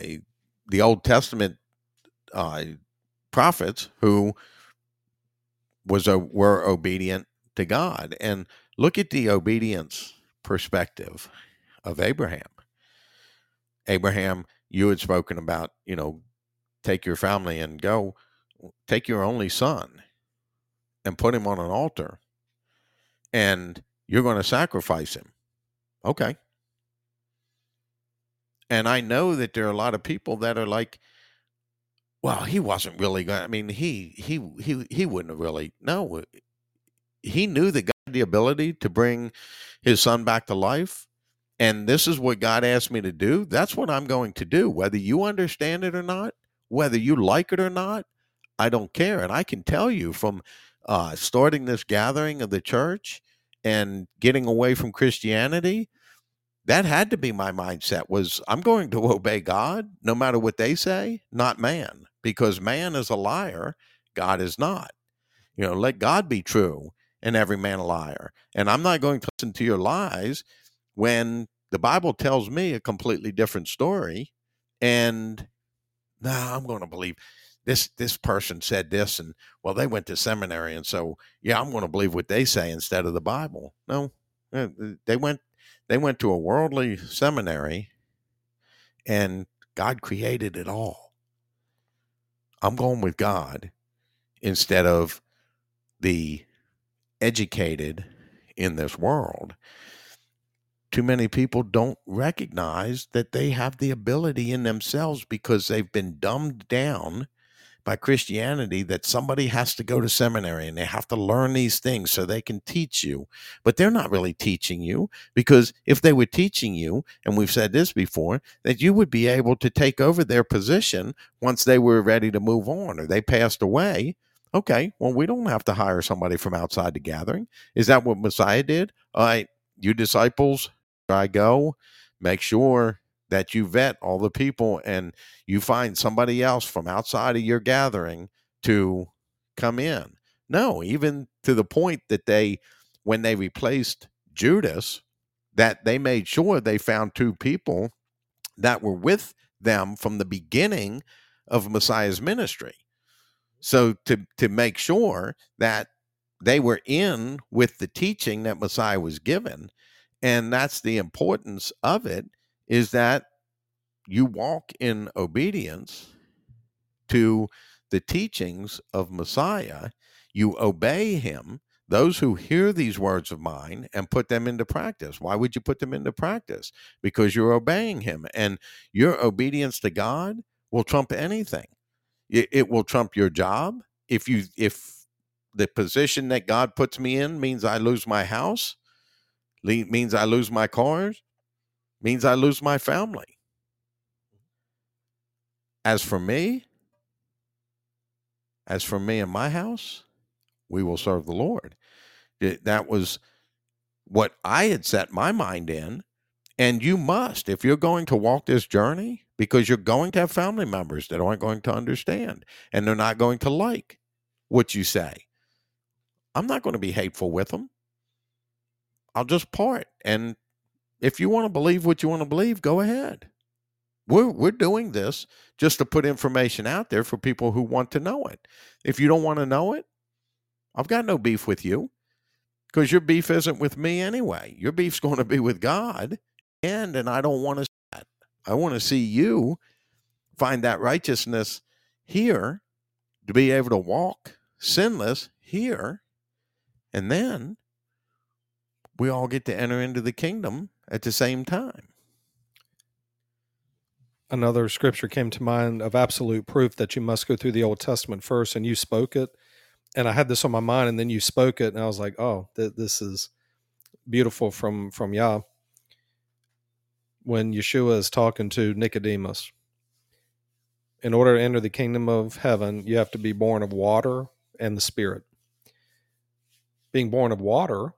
the Old Testament uh, prophets who was a, were obedient to God. And look at the obedience perspective of Abraham. Abraham, you had spoken about, you know, take your family and go, take your only son and put him on an altar, and you're going to sacrifice him. Okay. And I know that there are a lot of people that are like, well, he wasn't really going. I mean, he he he he wouldn't have really. No, he knew that God had the ability to bring his son back to life, and this is what God asked me to do. That's what I'm going to do, whether you understand it or not, whether you like it or not. I don't care, and I can tell you from uh, starting this gathering of the church and getting away from Christianity that had to be my mindset was i'm going to obey god no matter what they say not man because man is a liar god is not. You know let god be true and every man a liar and i'm not going to listen to your lies when the bible tells me a completely different story and now nah, i'm going to believe this this person said this and well they went to seminary and so yeah i'm going to believe what they say instead of the bible no eh, they went they went to a worldly seminary and God created it all. I'm going with God instead of the educated in this world. Too many people don't recognize that they have the ability in themselves because they've been dumbed down by Christianity that somebody has to go to seminary and they have to learn these things so they can teach you. But they're not really teaching you because if they were teaching you, and we've said this before, that you would be able to take over their position once they were ready to move on or they passed away. Okay, well, we don't have to hire somebody from outside the gathering. Is that what Messiah did? All right, you disciples, I go, make sure that you vet all the people and you find somebody else from outside of your gathering to come in. No, even to the point that they, when they replaced Judas, that they made sure they found two people that were with them from the beginning of Messiah's ministry. So to to make sure that they were in with the teaching that Messiah was given, and that's the importance of it is that you walk in obedience to the teachings of Messiah, you obey him. Those who hear these words of mine and put them into practice. Why would you put them into practice? Because you're obeying him, and your obedience to God will trump anything. It, will trump your job. If you if the position that God puts me in means I lose my house, means I lose my cars, means I lose my family. As for me, as for me and my house, we will serve the Lord. That was what I had set my mind in. And you must, if you're going to walk this journey, because you're going to have family members that aren't going to understand and they're not going to like what you say. I'm not going to be hateful with them. I'll just part. And if you want to believe what you want to believe, go ahead. We're, we're doing this just to put information out there for people who want to know it. If you don't want to know it, I've got no beef with you because your beef isn't with me anyway. Your beef's going to be with God. And, and I don't want to that. I want to see you find that righteousness here to be able to walk sinless here. And then we all get to enter into the kingdom at the same time. Another scripture came to mind of absolute proof that you must go through the Old Testament first, and you spoke it. And I had this on my mind, and then you spoke it, and I was like, "Oh, th- this is beautiful from from Yah." When Yeshua is talking to Nicodemus, in order to enter the kingdom of heaven, you have to be born of water and the Spirit. Being born of water,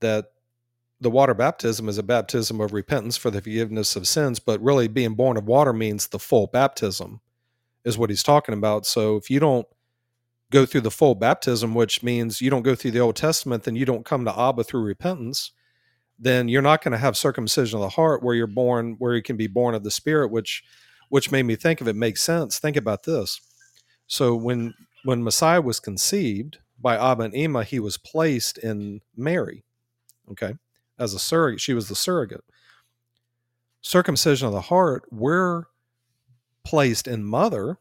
that the water baptism is a baptism of repentance for the forgiveness of sins, but really being born of water means the full baptism, is what he's talking about. So if you don't go through the full baptism, which means you don't go through the Old Testament, then you don't come to Abba through repentance, then you're not going to have circumcision of the heart where you're born, where you can be born of the Spirit, which which made me think of it makes sense. Think about this. So when when Messiah was conceived by Abba and Ima, he was placed in Mary. Okay as a surrogate. She was the surrogate. Circumcision of the heart, we're placed in mother.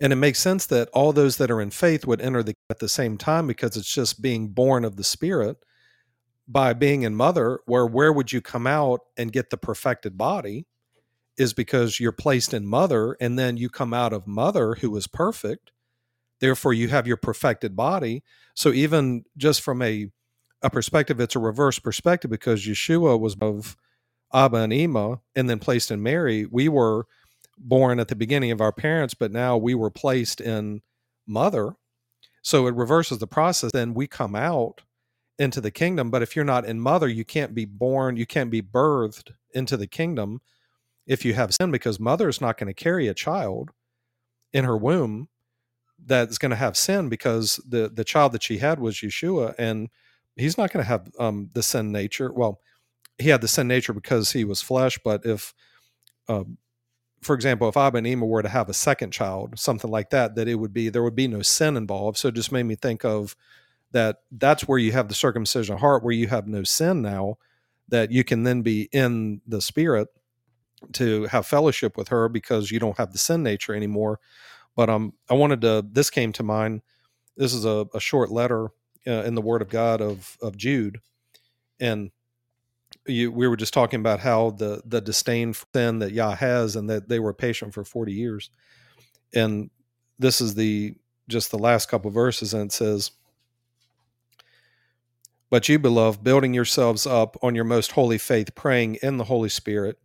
And it makes sense that all those that are in faith would enter the, at the same time because it's just being born of the Spirit by being in mother, where where would you come out and get the perfected body? Is because you're placed in mother and then you come out of mother who is perfect. Therefore, you have your perfected body. So, even just from a a perspective it's a reverse perspective because Yeshua was of Abba and Ima and then placed in Mary. We were born at the beginning of our parents, but now we were placed in mother. So it reverses the process. Then we come out into the kingdom. But if you're not in mother, you can't be born, you can't be birthed into the kingdom if you have sin, because mother is not going to carry a child in her womb that's going to have sin because the the child that she had was Yeshua and he's not going to have um, the sin nature. Well, he had the sin nature because he was flesh, but if, uh, for example, if Abba and Ima were to have a second child, something like that, that it would be there would be no sin involved. So it just made me think of that. That's where you have the circumcision heart, where you have no sin now, that you can then be in the spirit to have fellowship with her because you don't have the sin nature anymore. But um, I wanted to. This came to mind. This is a, a short letter uh, in the Word of God of of Jude, and you, we were just talking about how the the disdain for sin that Yah has, and that they were patient for forty years, and this is the just the last couple verses, and it says. But you, beloved, building yourselves up on your most holy faith, praying in the Holy Spirit,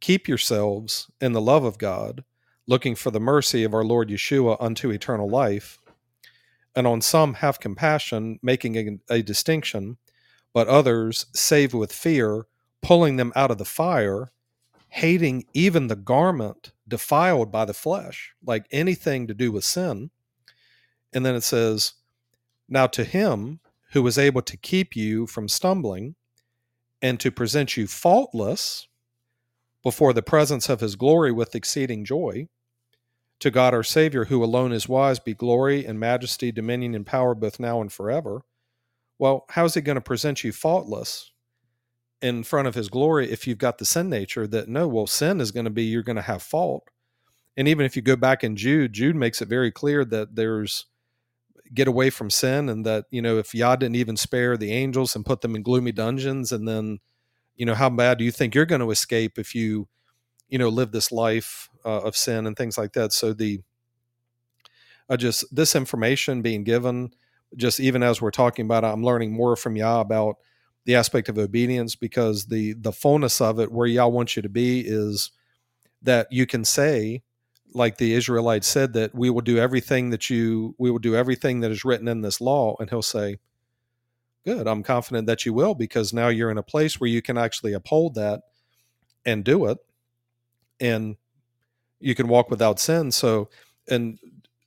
keep yourselves in the love of God, looking for the mercy of our Lord Yeshua unto eternal life and on some have compassion, making a, a distinction, but others save with fear, pulling them out of the fire, hating even the garment defiled by the flesh, like anything to do with sin. And then it says, Now to him who was able to keep you from stumbling and to present you faultless before the presence of his glory with exceeding joy, to God our Savior, who alone is wise, be glory and majesty, dominion and power both now and forever. Well, how is he going to present you faultless in front of his glory if you've got the sin nature that no, well, sin is going to be you're going to have fault. And even if you go back in Jude, Jude makes it very clear that there's get away from sin and that, you know, if Yah didn't even spare the angels and put them in gloomy dungeons, and then, you know, how bad do you think you're going to escape if you, you know, live this life uh, of sin and things like that. So the uh, just this information being given, just even as we're talking about it, I'm learning more from Yah about the aspect of obedience because the the fullness of it, where Yah wants you to be, is that you can say, like the Israelites said, that we will do everything that you we will do everything that is written in this law, and He'll say, "Good, I'm confident that you will," because now you're in a place where you can actually uphold that and do it, and you can walk without sin. So, and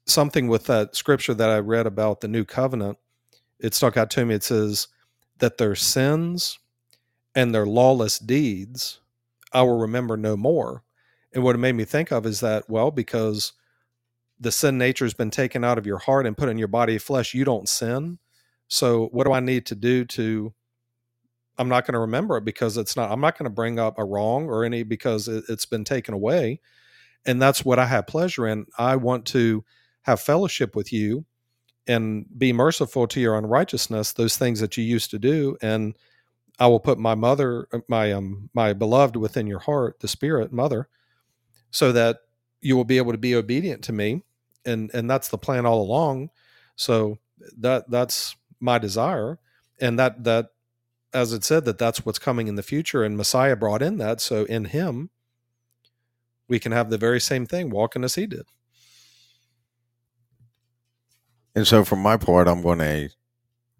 something with that scripture that I read about the new covenant, it stuck out to me. It says that their sins and their lawless deeds I will remember no more. And what it made me think of is that, well, because the sin nature has been taken out of your heart and put in your body of flesh, you don't sin. So what do I need to do to I'm not going to remember it because it's not I'm not going to bring up a wrong or any because it, it's been taken away. And that's what I have pleasure in. I want to have fellowship with you and be merciful to your unrighteousness, those things that you used to do. And I will put my mother, my um, my beloved within your heart, the spirit mother, so that you will be able to be obedient to me. And and that's the plan all along. So that that's my desire. And that that as it said, that that's what's coming in the future. And Messiah brought in that. So in him, we can have the very same thing, walking as he did. And so, for my part, I'm going to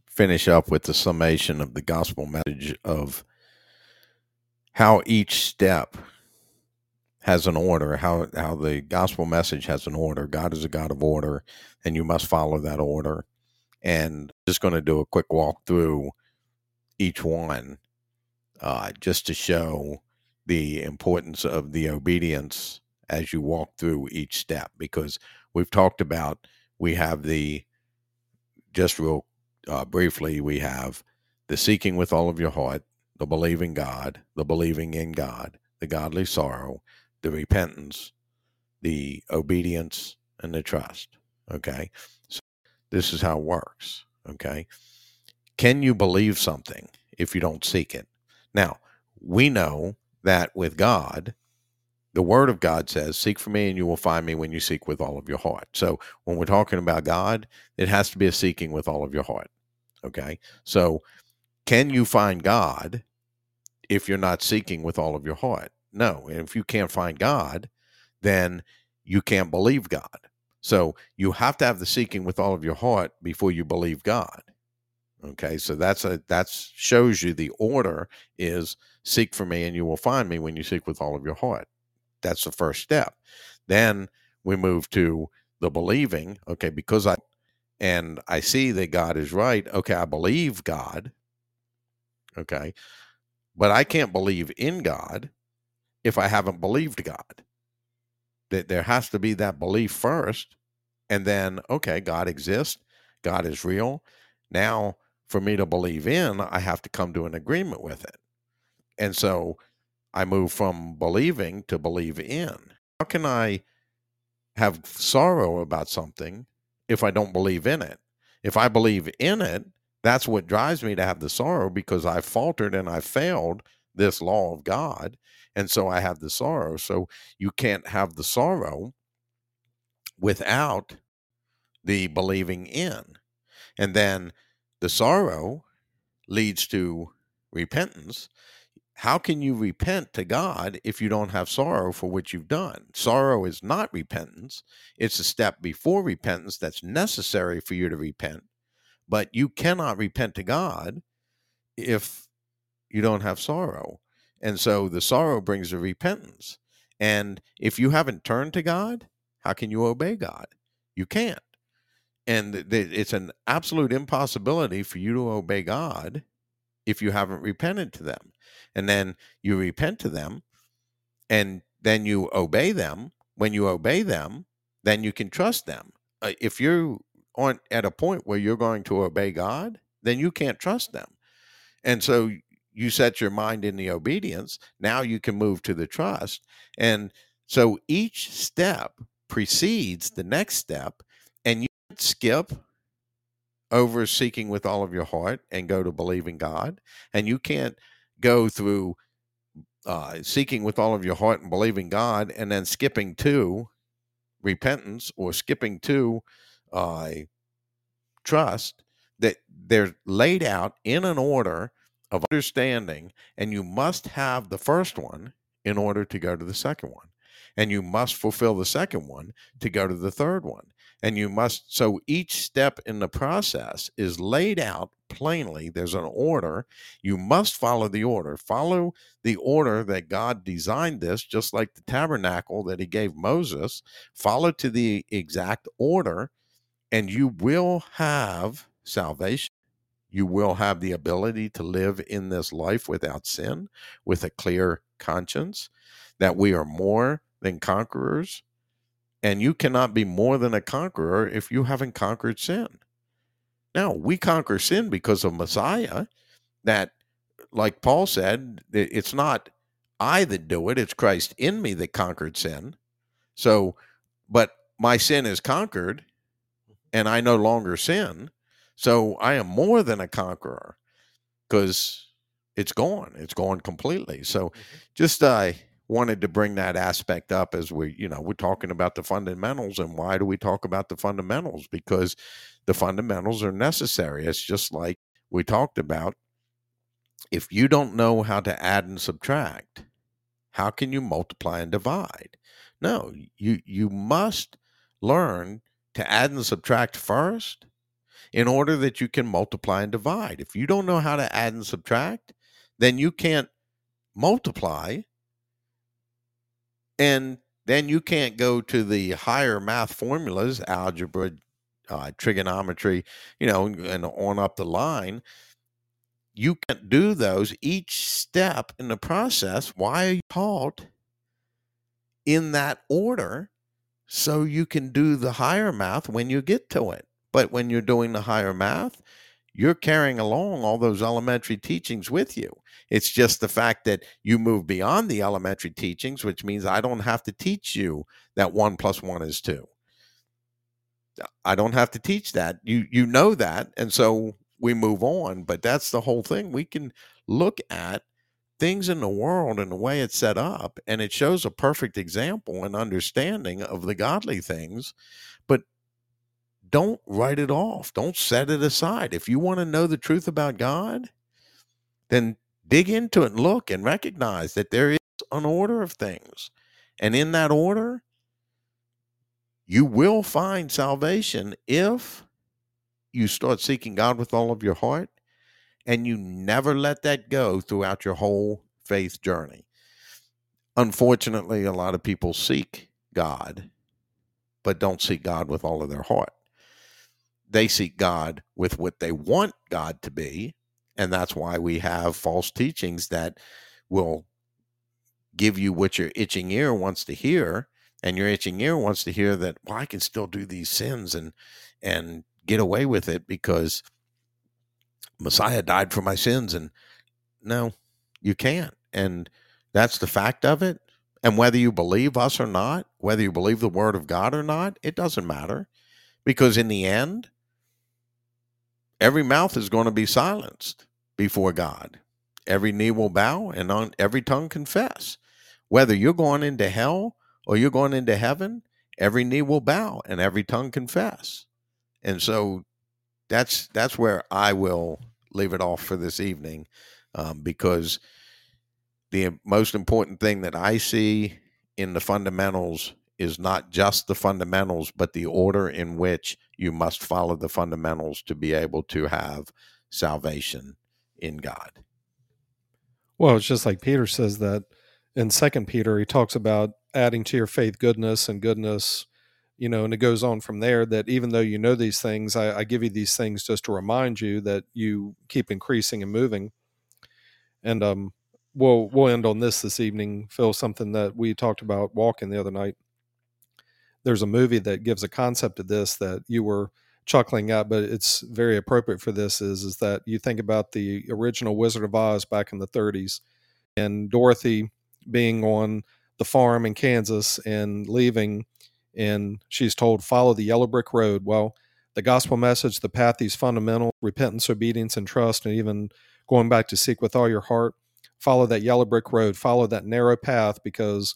finish up with the summation of the gospel message of how each step has an order, how, how the gospel message has an order. God is a God of order, and you must follow that order. And just going to do a quick walk through each one uh, just to show the importance of the obedience as you walk through each step because we've talked about we have the just real uh, briefly we have the seeking with all of your heart the believing god the believing in god the godly sorrow the repentance the obedience and the trust okay? So this is how it works okay can you believe something if you don't seek it now we know that with God, the word of God says, Seek for me and you will find me when you seek with all of your heart. So when we're talking about God, it has to be a seeking with all of your heart. Okay. So can you find God if you're not seeking with all of your heart? No. And if you can't find God, then you can't believe God. So you have to have the seeking with all of your heart before you believe God. Okay, so that's a that shows you the order is seek for me and you will find me when you seek with all of your heart. That's the first step. Then we move to the believing. Okay, because I and I see that God is right. Okay, I believe God. Okay, but I can't believe in God if I haven't believed God. That there has to be that belief first, and then okay, God exists. God is real. Now for me to believe in, I have to come to an agreement with it. And so I move from believing to believe in. How can I have sorrow about something if I don't believe in it? If I believe in it, that's what drives me to have the sorrow because I faltered and I failed this law of God. And so I have the sorrow. So you can't have the sorrow without the believing in. And then the sorrow leads to repentance. How can you repent to God if you don't have sorrow for what you've done? Sorrow is not repentance. It's a step before repentance that's necessary for you to repent. But you cannot repent to God if you don't have sorrow. And so the sorrow brings the repentance. And if you haven't turned to God, how can you obey God? You can't and it's an absolute impossibility for you to obey God if you haven't repented to them. And then you repent to them and then you obey them. When you obey them, then you can trust them. Uh, if you aren't at a point where you're going to obey God, then you can't trust them. And so you set your mind in the obedience. Now you can move to the trust. And so each step precedes the next step. Skip over seeking with all of your heart and go to believing God. And you can't go through uh, seeking with all of your heart and believing God and then skipping to repentance or skipping to uh, trust. That they're laid out in an order of understanding, and you must have the first one in order to go to the second one. And you must fulfill the second one to go to the third one and you must so each step in the process is laid out plainly. There's an order. You must follow the order. Follow the order that god designed this just like the tabernacle that he gave moses. Follow to the exact order and you will have salvation. You will have the ability to live in this life without sin with a clear conscience that we are more than conquerors, and you cannot be more than a conqueror if you haven't conquered sin. Now, we conquer sin because of Messiah, that, like Paul said, it's not I that do it, it's Christ in me that conquered sin. So, but my sin is conquered and I no longer sin. So I am more than a conqueror because it's gone. It's gone completely. So mm-hmm. just I uh, wanted to bring that aspect up as we, you know, we're talking about the fundamentals and why do we talk about the fundamentals? Because the fundamentals are necessary. It's just like we talked about. If you don't know how to add and subtract, how can you multiply and divide? No, you you must learn to add and subtract first in order that you can multiply and divide. If you don't know how to add and subtract, then you can't multiply and then you can't go to the higher math formulas, algebra, uh, trigonometry, you know, and on up the line. You can't do those each step in the process. Why are you taught in that order so you can do the higher math when you get to it. But when you're doing the higher math, you're carrying along all those elementary teachings with you. It's just the fact that you move beyond the elementary teachings, which means I don't have to teach you that one plus one is two. I don't have to teach that. You you know that, and so we move on. But that's the whole thing. We can look at things in the world and the way it's set up and it shows a perfect example and understanding of the godly things don't write it off don't set it aside if you want to know the truth about god then dig into it and look and recognize that there is an order of things and in that order you will find salvation if you start seeking god with all of your heart and you never let that go throughout your whole faith journey. Unfortunately, a lot of people seek God, but don't seek God with all of their heart. They seek God with what they want God to be. And that's why we have false teachings that will give you what your itching ear wants to hear. And your itching ear wants to hear that, well, I can still do these sins and and get away with it because Messiah died for my sins. And no, you can't. And that's the fact of it. And whether you believe us or not, whether you believe the word of God or not, it doesn't matter. Because in the end, every mouth is going to be silenced before God. Every knee will bow and on every tongue confess. Whether you're going into hell or you're going into heaven, every knee will bow and every tongue confess. And so that's that's where I will leave it off for this evening, um, because the most important thing that I see in the fundamentals is not just the fundamentals, but the order in which you must follow the fundamentals to be able to have salvation in God. Well, it's just like Peter says that in Second Peter, he talks about adding to your faith goodness and goodness you know, and it goes on from there that even though you know these things, I, I, give you these things just to remind you that you keep increasing and moving. And um, we'll we'll end on this this evening, Phil. Something that we talked about walking the other night. There's a movie that gives a concept of this that you were chuckling at, but it's very appropriate for this. Is is that you think about the original Wizard of Oz back in the 30s, and Dorothy being on the farm in Kansas and leaving and she's told follow the yellow brick road well the gospel message the path these fundamental repentance obedience and trust and even going back to seek with all your heart follow that yellow brick road follow that narrow path because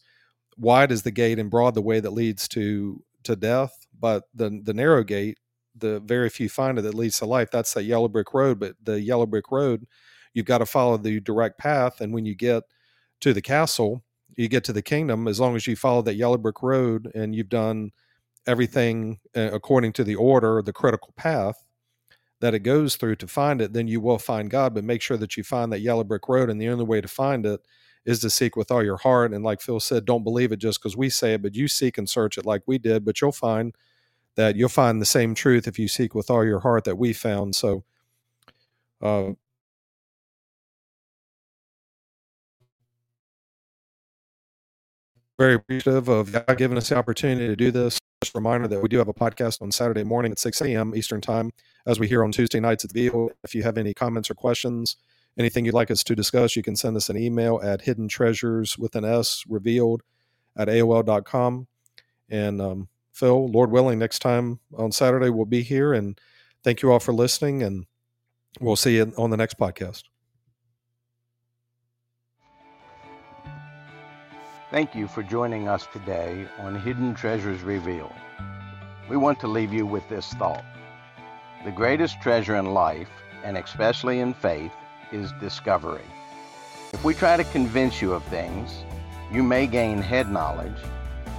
wide is the gate and broad the way that leads to to death but the the narrow gate the very few find it that leads to life that's that yellow brick road but the yellow brick road you've got to follow the direct path and when you get to the castle you get to the kingdom as long as you follow that yellow brick road and you've done everything uh, according to the order the critical path that it goes through to find it then you will find god but make sure that you find that yellow brick road and the only way to find it is to seek with all your heart and like phil said don't believe it just because we say it but you seek and search it like we did but you'll find that you'll find the same truth if you seek with all your heart that we found so uh, very appreciative of God giving us the opportunity to do this. Just a reminder that we do have a podcast on Saturday morning at 6 a.m. Eastern Time, as we hear on Tuesday nights at the Veal. If you have any comments or questions, anything you'd like us to discuss, you can send us an email at hidden treasures with an S revealed at AOL.com. And um, Phil, Lord willing, next time on Saturday we'll be here. And thank you all for listening. And we'll see you on the next podcast. Thank you for joining us today on Hidden Treasures Revealed. We want to leave you with this thought. The greatest treasure in life, and especially in faith, is discovery. If we try to convince you of things, you may gain head knowledge,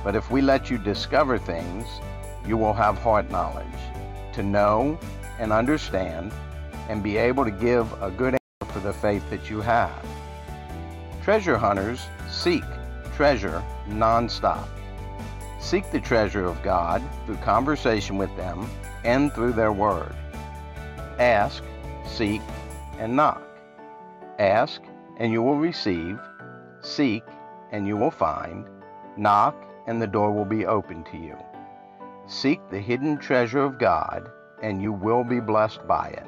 but if we let you discover things, you will have heart knowledge to know and understand and be able to give a good answer for the faith that you have. Treasure hunters seek treasure nonstop. Seek the treasure of God through conversation with them and through their word. Ask, seek, and knock. Ask, and you will receive. Seek, and you will find. Knock, and the door will be open to you. Seek the hidden treasure of God, and you will be blessed by it.